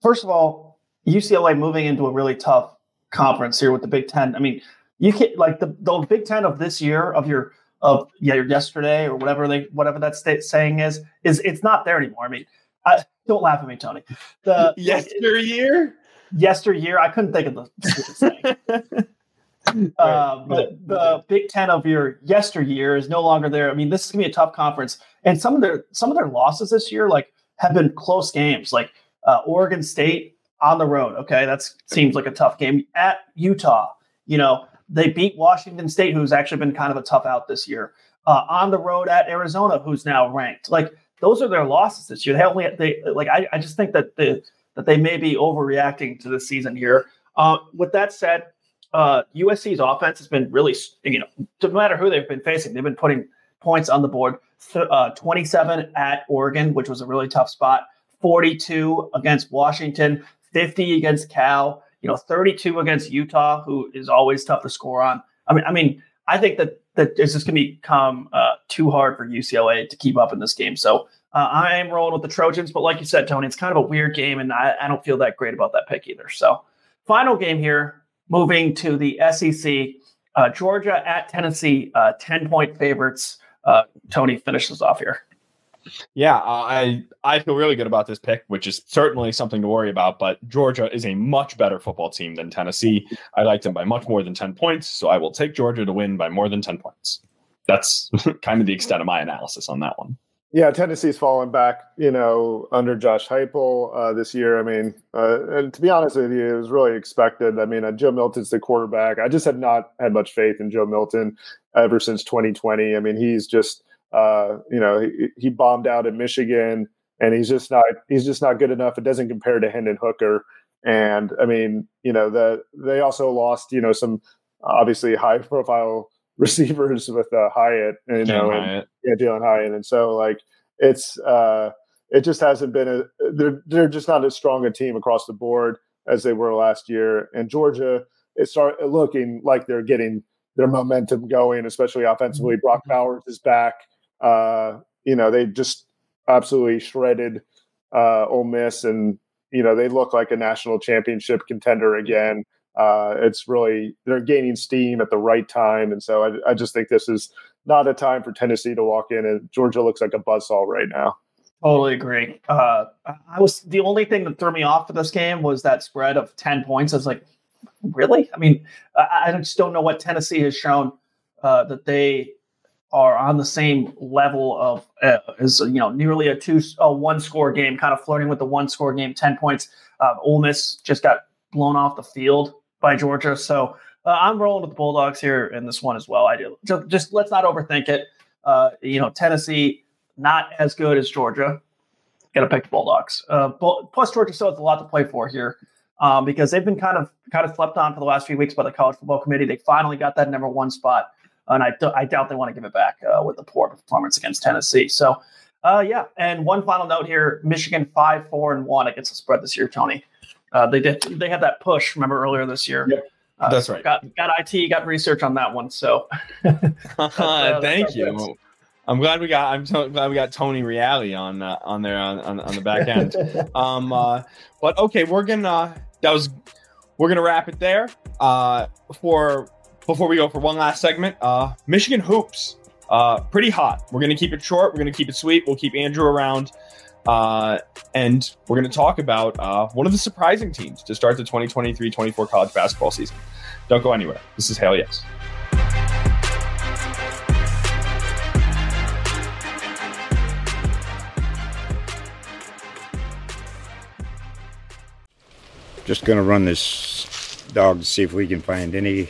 First of all ucla moving into a really tough conference here with the big ten. I mean you can like the, the big ten of this year of your of yeah yesterday or whatever they whatever that state saying is is it's not there anymore. I mean, I, don't laugh at me, Tony. The yesteryear, yesteryear. I couldn't think of the stupid saying. uh, but the Big Ten of your yesteryear is no longer there. I mean, this is gonna be a tough conference, and some of their some of their losses this year, like, have been close games. Like uh, Oregon State on the road. Okay, that seems like a tough game at Utah. You know, they beat Washington State, who's actually been kind of a tough out this year. Uh, on the road at Arizona, who's now ranked. Like those are their losses this year. They only they like I, I just think that the that they may be overreacting to the season here. Uh, with that said, uh, USC's offense has been really you know no matter who they've been facing, they've been putting points on the board. Uh, 27 at Oregon, which was a really tough spot. 42 against Washington. 50 against Cal you know, 32 against Utah, who is always tough to score on. I mean, I mean, I think that that this is going to become uh, too hard for UCLA to keep up in this game. So uh, I am rolling with the Trojans, but like you said, Tony, it's kind of a weird game, and I, I don't feel that great about that pick either. So final game here, moving to the SEC, uh, Georgia at Tennessee, uh, 10 point favorites. Uh, Tony finishes off here. Yeah, I I feel really good about this pick, which is certainly something to worry about. But Georgia is a much better football team than Tennessee. I like them by much more than ten points, so I will take Georgia to win by more than ten points. That's kind of the extent of my analysis on that one. Yeah, Tennessee's fallen back, you know, under Josh Heupel uh, this year. I mean, uh, and to be honest with you, it was really expected. I mean, uh, Joe Milton's the quarterback. I just have not had much faith in Joe Milton ever since 2020. I mean, he's just uh, you know, he, he, bombed out in Michigan, and he's just not he's just not good enough. It doesn't compare to Hendon Hooker. And I mean, you know, the they also lost, you know, some obviously high profile receivers with uh, Hyatt, you know, and, yeah, Jalin Hyatt, and so like it's uh, it just hasn't been a they're they're just not as strong a team across the board as they were last year. And Georgia, it started looking like they're getting their momentum going, especially offensively. Brock mm-hmm. Bowers is back. Uh, you know, they just absolutely shredded uh, Ole Miss, and you know they look like a national championship contender again. Uh, it's really they're gaining steam at the right time, and so I, I just think this is not a time for Tennessee to walk in, and Georgia looks like a buzzsaw right now. Totally agree. Uh, I was the only thing that threw me off for this game was that spread of ten points. I was like, really? I mean, I, I just don't know what Tennessee has shown uh, that they are on the same level of uh, as you know nearly a two a one score game, kind of flirting with the one score game, ten points. Uh, Ole Miss just got blown off the field by Georgia, so uh, I'm rolling with the Bulldogs here in this one as well. I do. Just, just let's not overthink it. Uh, you know, Tennessee not as good as Georgia. Got to pick the Bulldogs. Uh, plus, Georgia still has a lot to play for here. Um, because they've been kind of kind of slept on for the last few weeks by the college football committee. They finally got that number one spot and I, I doubt they want to give it back uh, with the poor performance against Tennessee. So, uh, yeah. And one final note here: Michigan five, four, and one against the spread this year. Tony, uh, they did they had that push. Remember earlier this year? Yep. Uh, That's right. Got got IT, got research on that one. So, uh, thank you. I'm glad we got. I'm so glad we got Tony Reale on uh, on there on, on, on the back end. um, but okay, we're gonna that was we're gonna wrap it there. Uh, for before we go for one last segment, uh, Michigan hoops, uh, pretty hot. We're gonna keep it short. We're gonna keep it sweet. We'll keep Andrew around. Uh, and we're going to talk about uh, one of the surprising teams to start the 2023 24 college basketball season. Don't go anywhere. This is Hail Yes. Just going to run this dog to see if we can find any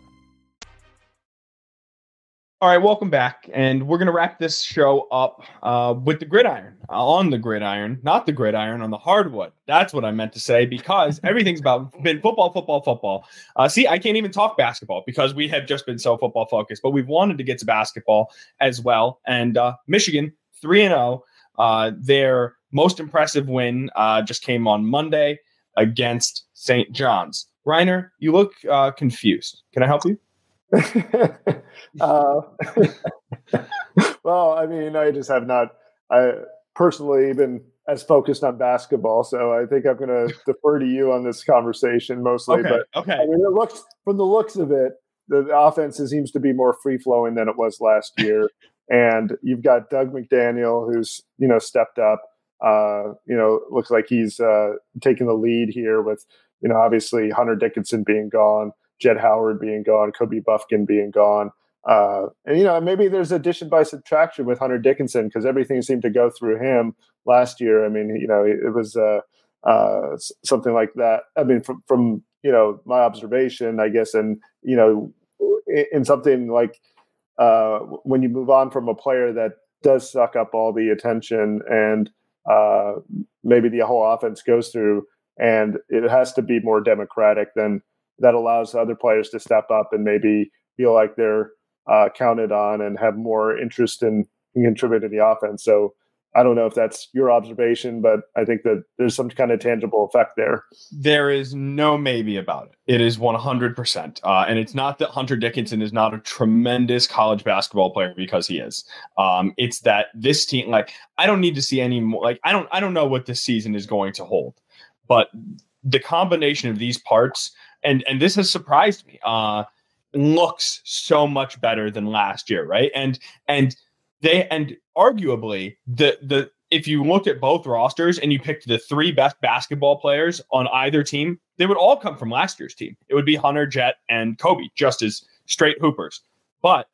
All right, welcome back. And we're going to wrap this show up uh, with the gridiron, uh, on the gridiron, not the gridiron, on the hardwood. That's what I meant to say because everything's about been football, football, football. Uh, see, I can't even talk basketball because we have just been so football focused, but we've wanted to get to basketball as well. And uh, Michigan, 3 and 0, uh, their most impressive win uh, just came on Monday against St. John's. Rainer, you look confused. Can I help you? uh, well, I mean, I just have not, I personally been as focused on basketball, so I think I'm going to defer to you on this conversation mostly. Okay. But okay. I mean, it looks from the looks of it, the, the offense seems to be more free flowing than it was last year, and you've got Dug McDaniel who's you know stepped up. Uh, you know, looks like he's uh, taking the lead here with you know obviously Hunter Dickinson being gone. Jett Howard being gone, Kobe Bufkin being gone. Uh, and you know, maybe there's addition by subtraction with Hunter Dickinson because everything seemed to go through him last year. I mean, you know, it, it was uh, uh, something like that. I mean, from from you know my observation, I guess, and you know, in, in something like uh, when you move on from a player that does suck up all the attention and uh, maybe the whole offense goes through, and it has to be more democratic than that allows other players to step up and maybe feel like they're uh, counted on and have more interest in, in contributing to the offense. So I don't know if that's your observation, but I think that there's some kind of tangible effect there. There is no maybe about it. It is 100%. Uh, and it's not that Hunter Dickinson is not a tremendous college basketball player because he is. Um, it's that this team, like, I don't need to see any more. Like, I don't, I don't know what this season is going to hold, but the combination of these parts and and this has surprised me. Uh, looks so much better than last year, right? And and they and arguably the the if you looked at both rosters and you picked the three best basketball players on either team, they would all come from last year's team. It would be Hunter, Jett, and Kobe, just as straight hoopers. But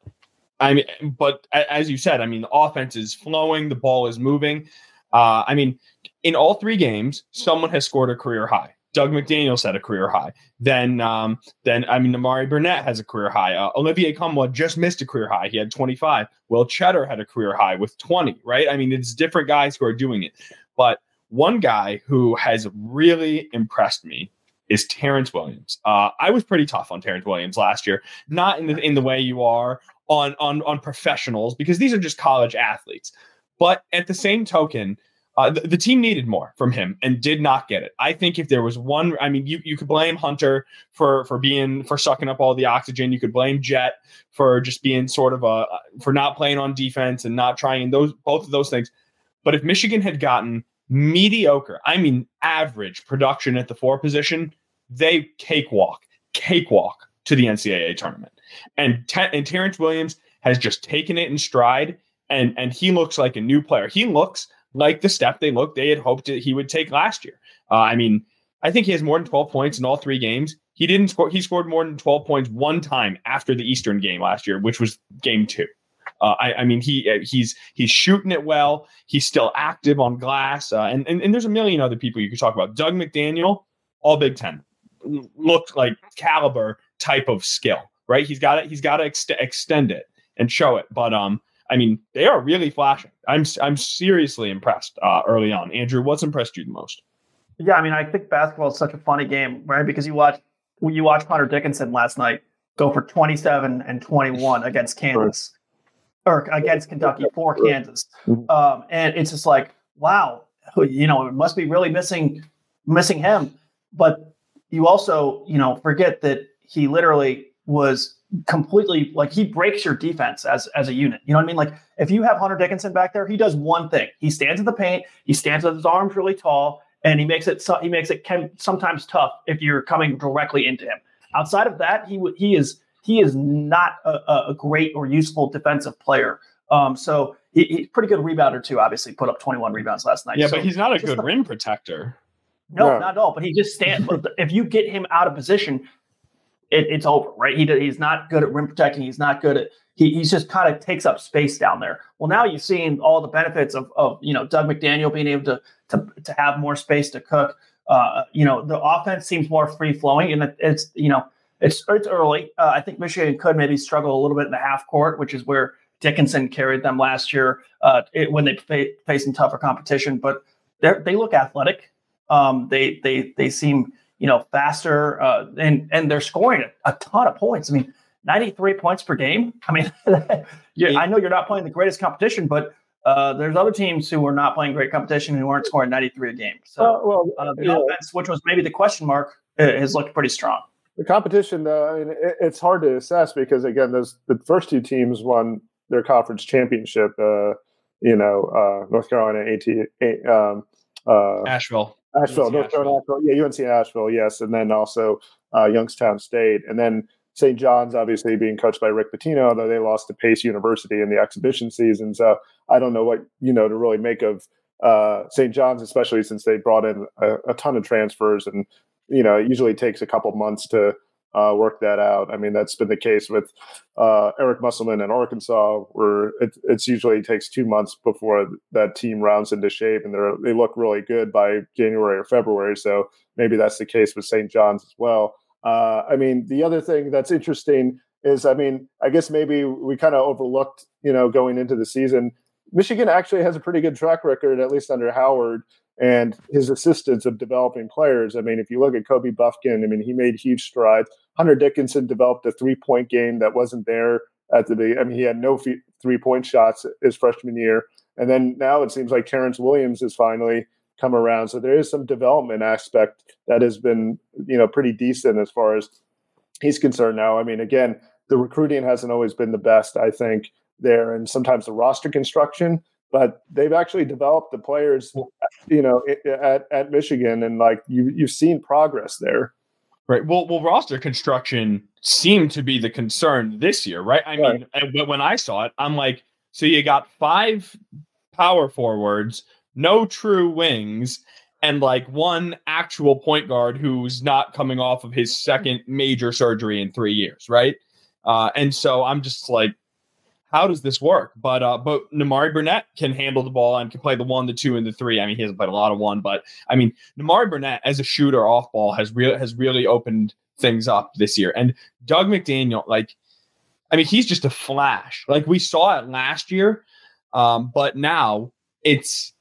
I mean, but as you said, I mean, the offense is flowing, the ball is moving. Uh, I mean, in all three games, someone has scored a career high. Dug McDaniel set a career high. Then, um, then I mean, Nimari Burnett has a career high. Uh, Olivier Nkamhoua just missed a career high. He had 25. Will Tschetter had a career high with 20. Right? I mean, it's different guys who are doing it. But one guy who has really impressed me is Terrance Williams. Uh, I was pretty tough on Terrance Williams last year, not in the in the way you are on on on professionals because these are just college athletes. But at the same token, uh, the, the, team needed more from him and did not get it. I think if there was one, I mean, you, you could blame Hunter for for being for sucking up all the oxygen. You could blame Jett for just being sort of a for not playing on defense and not trying those both of those things. But if Michigan had gotten mediocre, I mean average production at the four position, they cakewalk, cakewalk to the NCAA tournament. And and Terrance Williams has just taken it in stride, and and he looks like a new player. He looks like the step they looked they had hoped he would take last year. Uh, I mean, I think he has more than 12 points in all three games. He didn't score. He scored more than 12 points one time after the Eastern game last year, which was game two. Uh, I, I, mean, he uh, he's he's shooting it well. He's still active on glass, uh, and, and and there's a million other people you could talk about. Dug McDaniel, all Big Ten, looked like caliber type of skill, right? He's got it. He's got to ex- extend it and show it. But um, I mean, they are really flashing. I'm I'm seriously impressed uh, early on. Andrew, what's impressed you the most? Yeah, I mean, I think basketball is such a funny game, right? Because you watch you watch Hunter Dickinson last night go for 27 and 21 against Kansas or against Kentucky for Kansas, mm-hmm. um, and it's just like, wow, you know, it must be really missing missing him. But you also, you know, forget that he literally was completely like he breaks your defense as as a unit. You know what I mean? Like if you have Hunter Dickinson back there, he does one thing. He stands in the paint, he stands with his arms really tall, and he makes it he makes it can, sometimes tough if you're coming directly into him. Outside of that, he he is he is not a, a great or useful defensive player. Um, so he, he's pretty good rebounder too. Obviously, put up 21 rebounds last night. Yeah, so but he's not a good the, rim protector. No, no, not at all. But he just stands. if you get him out of position, it, it's over, right? He he's not good at rim protecting. He's not good at he he's just kind of takes up space down there. Well, now you've seen all the benefits of of you know Dug McDaniel being able to to to have more space to cook. Uh, you know, the offense seems more free flowing, and it's you know it's it's early. Uh, I think Michigan could maybe struggle a little bit in the half court, which is where Dickinson carried them last year uh, it, when they fa- facing tougher competition. But they they look athletic. Um, they they they seem you know faster, uh, and and they're scoring a, a, ton of points. I mean, ninety three points per game. I mean, yeah, I know you're not playing the greatest competition, but uh, there's other teams who are not playing great competition who aren't scoring 93 a game. So, uh, well, uh, the yeah. offense, which was maybe the question mark, has looked pretty strong. The competition, though, I mean, it, it's hard to assess because again, those the first two teams won their conference championship. Uh, you know, uh, North Carolina, AT, um, uh, Asheville. Asheville, North Carolina, yeah, UNC Asheville, yes, and then also uh, Youngstown State, and then St. John's, obviously being coached by Rick Pitino, though they lost to Pace University in the exhibition season. So I don't know what you know to really make of uh, St. John's, especially since they brought in a, a, ton of transfers, and you know it usually takes a couple months to uh, work that out. I mean, that's been the case with uh, Eric Musselman in Arkansas, where it it's usually takes two months before that team rounds into shape, and they look really good by January or February. So maybe that's the case with St. John's as well. Uh, I mean, the other thing that's interesting is, I mean, I guess maybe we kind of overlooked, you know, going into the season. Michigan actually has a pretty good track record, at least under Howard, and his assistance of developing players. I mean, if you look at Kobe Bufkin, I mean, he made huge strides. Hunter Dickinson developed a three point game that wasn't there at the beginning. I mean, he had no three point shots his freshman year. And then now it seems like Terrance Williams has finally come around. So there is some development aspect that has been, you know, pretty decent as far as he's concerned now. I mean, again, the recruiting hasn't always been the best, I think, there, and sometimes the roster construction but they've actually developed the players, you know, at, at Michigan, and like you you've seen progress there. Right. Well, well, roster construction seemed to be the concern this year, right? I right. mean, when I saw it, I'm like, so you got five power forwards, no true wings, and like one actual point guard who's not coming off of his second major surgery in three years, right? Uh, and so I'm just like, how does this work? But uh, but Nimari Burnett can handle the ball and can play the one, the two, and the three. I mean, he hasn't played a lot of one, but I mean, Nimari Burnett as a shooter off ball has real has really opened things up this year. And Dug McDaniel, like, I mean, he's just a flash. Like we saw it last year, um, but now it's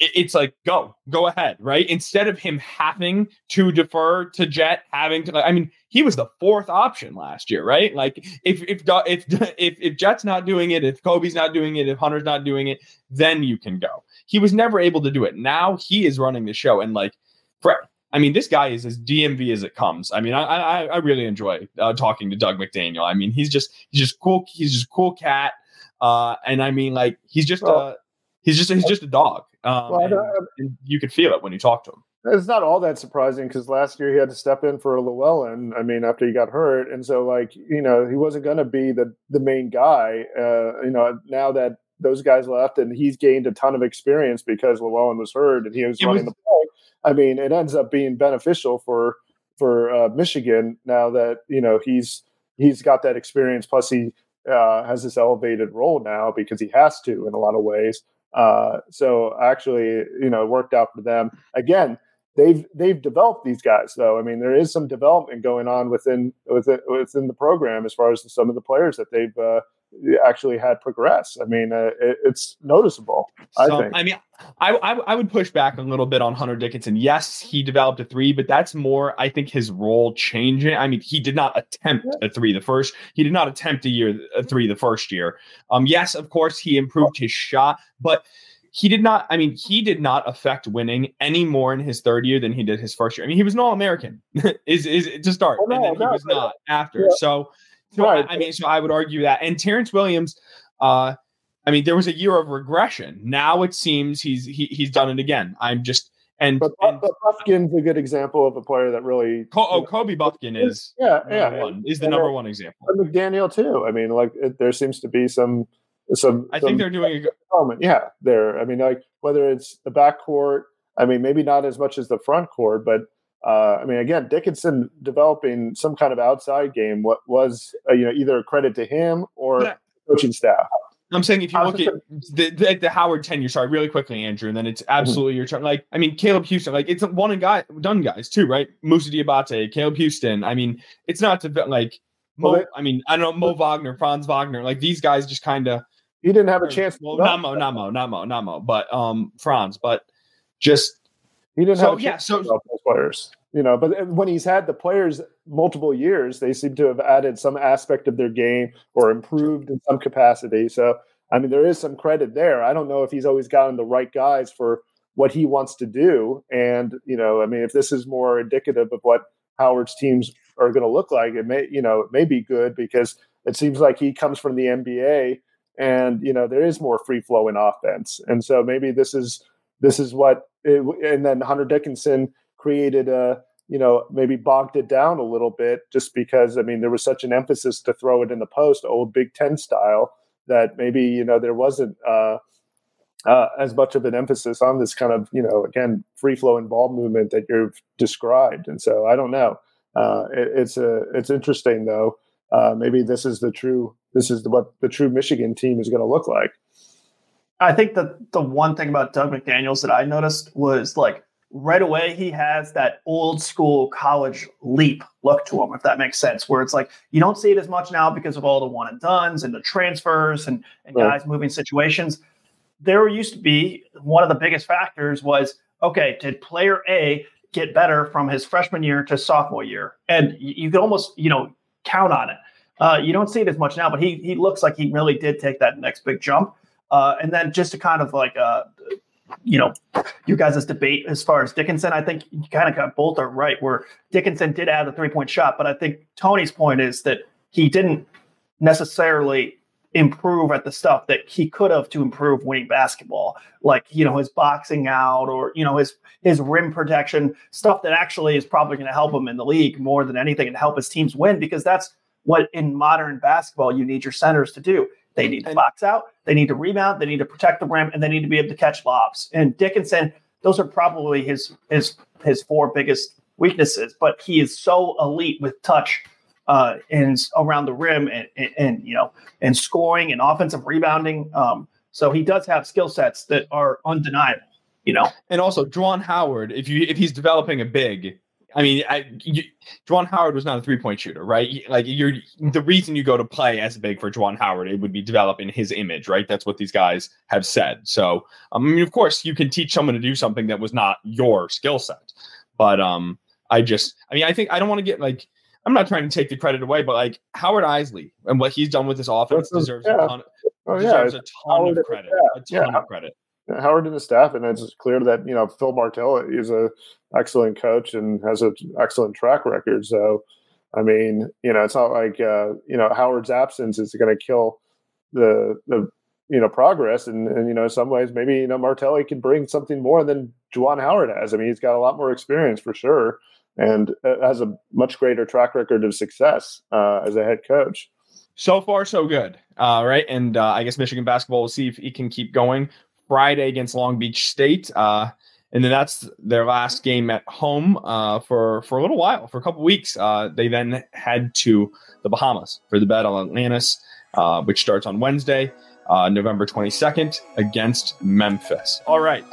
it's like go go ahead right instead of him having to defer to jett having to i mean he was the fourth option last year right like if if if if, if jett's not doing it if kobe's not doing it if hunter's not doing it then you can go he was never able to do it now he is running the show and like for I mean, this guy is as DMV as it comes. I mean, I I, I really enjoy uh, talking to Dug McDaniel. I mean, he's just he's just cool. He's just cool cat. Uh, and I mean, like he's just well, a he's just he's just a dog. Um, well, and, and you could feel it when you talk to him. It's not all that surprising because last year he had to step in for Llewellyn. I mean, after he got hurt, and so like you know he wasn't going to be the the main guy. Uh, you know, now that those guys left and he's gained a ton of experience because Llewellyn was hurt and he was it running was, the play. I mean, it ends up being beneficial for for uh, Michigan now that you know he's he's got that experience. Plus, he uh, has this elevated role now because he has to in a lot of ways. Uh, so actually, you know, worked out for them. Again, they've they've developed these guys though. I mean, there is some development going on within within within the program as far as some of the players that they've uh, actually had progress. I mean, uh, it, it's noticeable. I think. I mean, I, I, I would push back a little bit on Hunter Dickinson. Yes, he developed a three, but that's more. I think his role changing. I mean, he did not attempt a three the first. He did not attempt a year a three the first year. Um, yes, of course, he improved his shot, but he did not. I mean, he did not affect winning any more in his third year than he did his first year. I mean, he was an All American. is is to start, Oh, no, and then he no, was no. not after. Yeah. So, so Right. I, mean, so I would argue that. And Terrance Williams, uh, I mean, there was a year of regression. Now it seems he's he, he's done it again. I'm just and, But, and but Bufkin's a good example of a player that really. Co- oh, Kobe Bufkin is yeah, yeah. one. Is the And number one example. and McDaniel too. I mean, like it, there seems to be some some. I some think they're doing a good. Yeah, there. I mean, like whether it's the backcourt. I mean, maybe not as much as the front court, but uh, I mean, again, Dickinson developing some kind of outside game. What was uh, you know either a credit to him or But coaching staff. I'm saying if you look at the, the the Howard tenure, sorry, really quickly, Andrew, and then it's absolutely your turn. Like, I mean, Caleb Houston, like it's one and guy done guys too, right? Moussa Diabate, Caleb Houston. I mean, it's not to like Mo. Well, they- I mean, I don't know Mo Wagner, Franz Wagner. Like these guys just kind of He didn't have a chance. To Well, develop. not Mo, not Mo, not Mo, not Mo, but um Franz, but just He didn't So, have yeah, so- those players. You know, but when he's had the players multiple years, they seem to have added some aspect of their game or improved in some capacity. So, I mean, there is some credit there. I don't know if he's always gotten the right guys for what he wants to do. And, you know, I mean, if this is more indicative of what Howard's teams are going to look like, it may, you know, it may be good because it seems like he comes from the NBA and, you know, there is more free flowing offense. And so maybe this is, this is what, it, and then Hunter Dickinson created a, you know, maybe bogged it down a little bit just because, I mean, there was such an emphasis to throw it in the post, old Big Ten style, that maybe, you know, there wasn't uh, uh, as much of an emphasis on this kind of, you know, again, free flowing ball movement that you've described. And so I don't know. Uh, it, it's a, it's interesting though. Uh, maybe this is the true, this is the, what the true Michigan team is going to look like. I think that the one thing about Dug McDaniels that I noticed was like right away he has that old school college leap look to him, if that makes sense. Where it's like you don't see it as much now because of all the one and duns and the transfers and, and Right. guys moving situations. There used to be one of the biggest factors was okay, did player A get better from his freshman year to sophomore year? And you, you could almost, you know, count on it. Uh, you don't see it as much now, but he he looks like he really did take that next big jump. Uh, and then just to kind of like, uh, you know, you guys' debate as far as Dickinson, I think you kind of got both are right. Where Dickinson did add the three point shot, but I think Tony's point is that he didn't necessarily improve at the stuff that he could have to improve winning basketball, like you know his boxing out or you know his his rim protection stuff that actually is probably going to help him in the league more than anything and help his teams win because that's what in modern basketball you need your centers to do. They need to box out, they need to rebound, they need to protect the rim, and they need to be able to catch lobs. And Dickinson, those are probably his his his four biggest weaknesses. But he is so elite with touch uh, and around the rim, and, and, and you know, and scoring and offensive rebounding. Um, so he does have skill sets that are undeniable. You know, and also Juwan Howard, if you if he's developing a big, I mean, I you, Juwan Howard was not a three point shooter, right? Like you're the reason you go to play as a big for Juwan Howard, it would be developing his image, right? That's what these guys have said. So, um, I mean, of course, you can teach someone to do something that was not your skill set, but um, I just, I mean, I think I don't want to get like. I'm not trying to take the credit away, but like Howard Isley and what he's done with this offense That's- deserves yeah. a ton, Oh yeah, deserves a ton Howard of credit. A ton yeah. of credit. Howard and the staff, and it's clear that you know Phil Martelli is a excellent coach and has an excellent track record. So, I mean, you know, it's not like uh, you know Howard's absence is going to kill the the you know progress, and, and you know in some ways maybe you know Martelli can bring something more than Juwan Howard has. I mean, he's got a lot more experience for sure, and uh, has a much greater track record of success uh, as a head coach. so far so good uh, right and uh, i guess michigan basketball will see if he can keep going friday against long beach state uh, and then that's their last game at home uh, for for a little while for a couple weeks. Uh, they then head to the bahamas for the battle of atlantis uh, which starts on wednesday uh, november 22nd against memphis. All right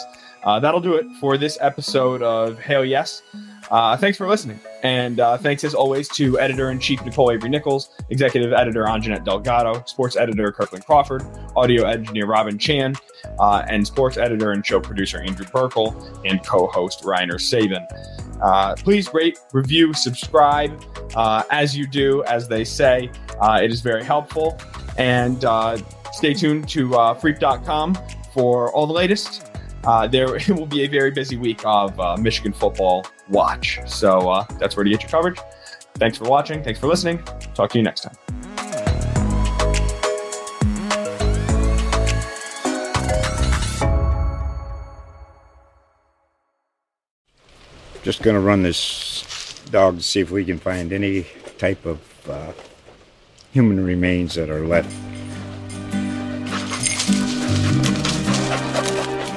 uh, that'll do it for this episode of hail yes uh, thanks for listening. And uh, thanks as always to editor in chief Nicole Avery Nichols, executive editor Anjanette Delgado, sports editor Kirkland Crawford, audio engineer Robin Chan, uh, and sports editor and show producer Andrew Burkle, and co host Rainer Sabin. Uh, please rate, review, subscribe. Uh, as you do, as they say, uh, it is very helpful. And stay tuned to freep.com for all the latest. Uh, there will be a very busy week of uh, Michigan football watch. So uh, that's where to get your coverage. Thanks for watching. Thanks for listening. Talk to you next time. Just going to run this dog to see if we can find any type of uh, human remains that are left.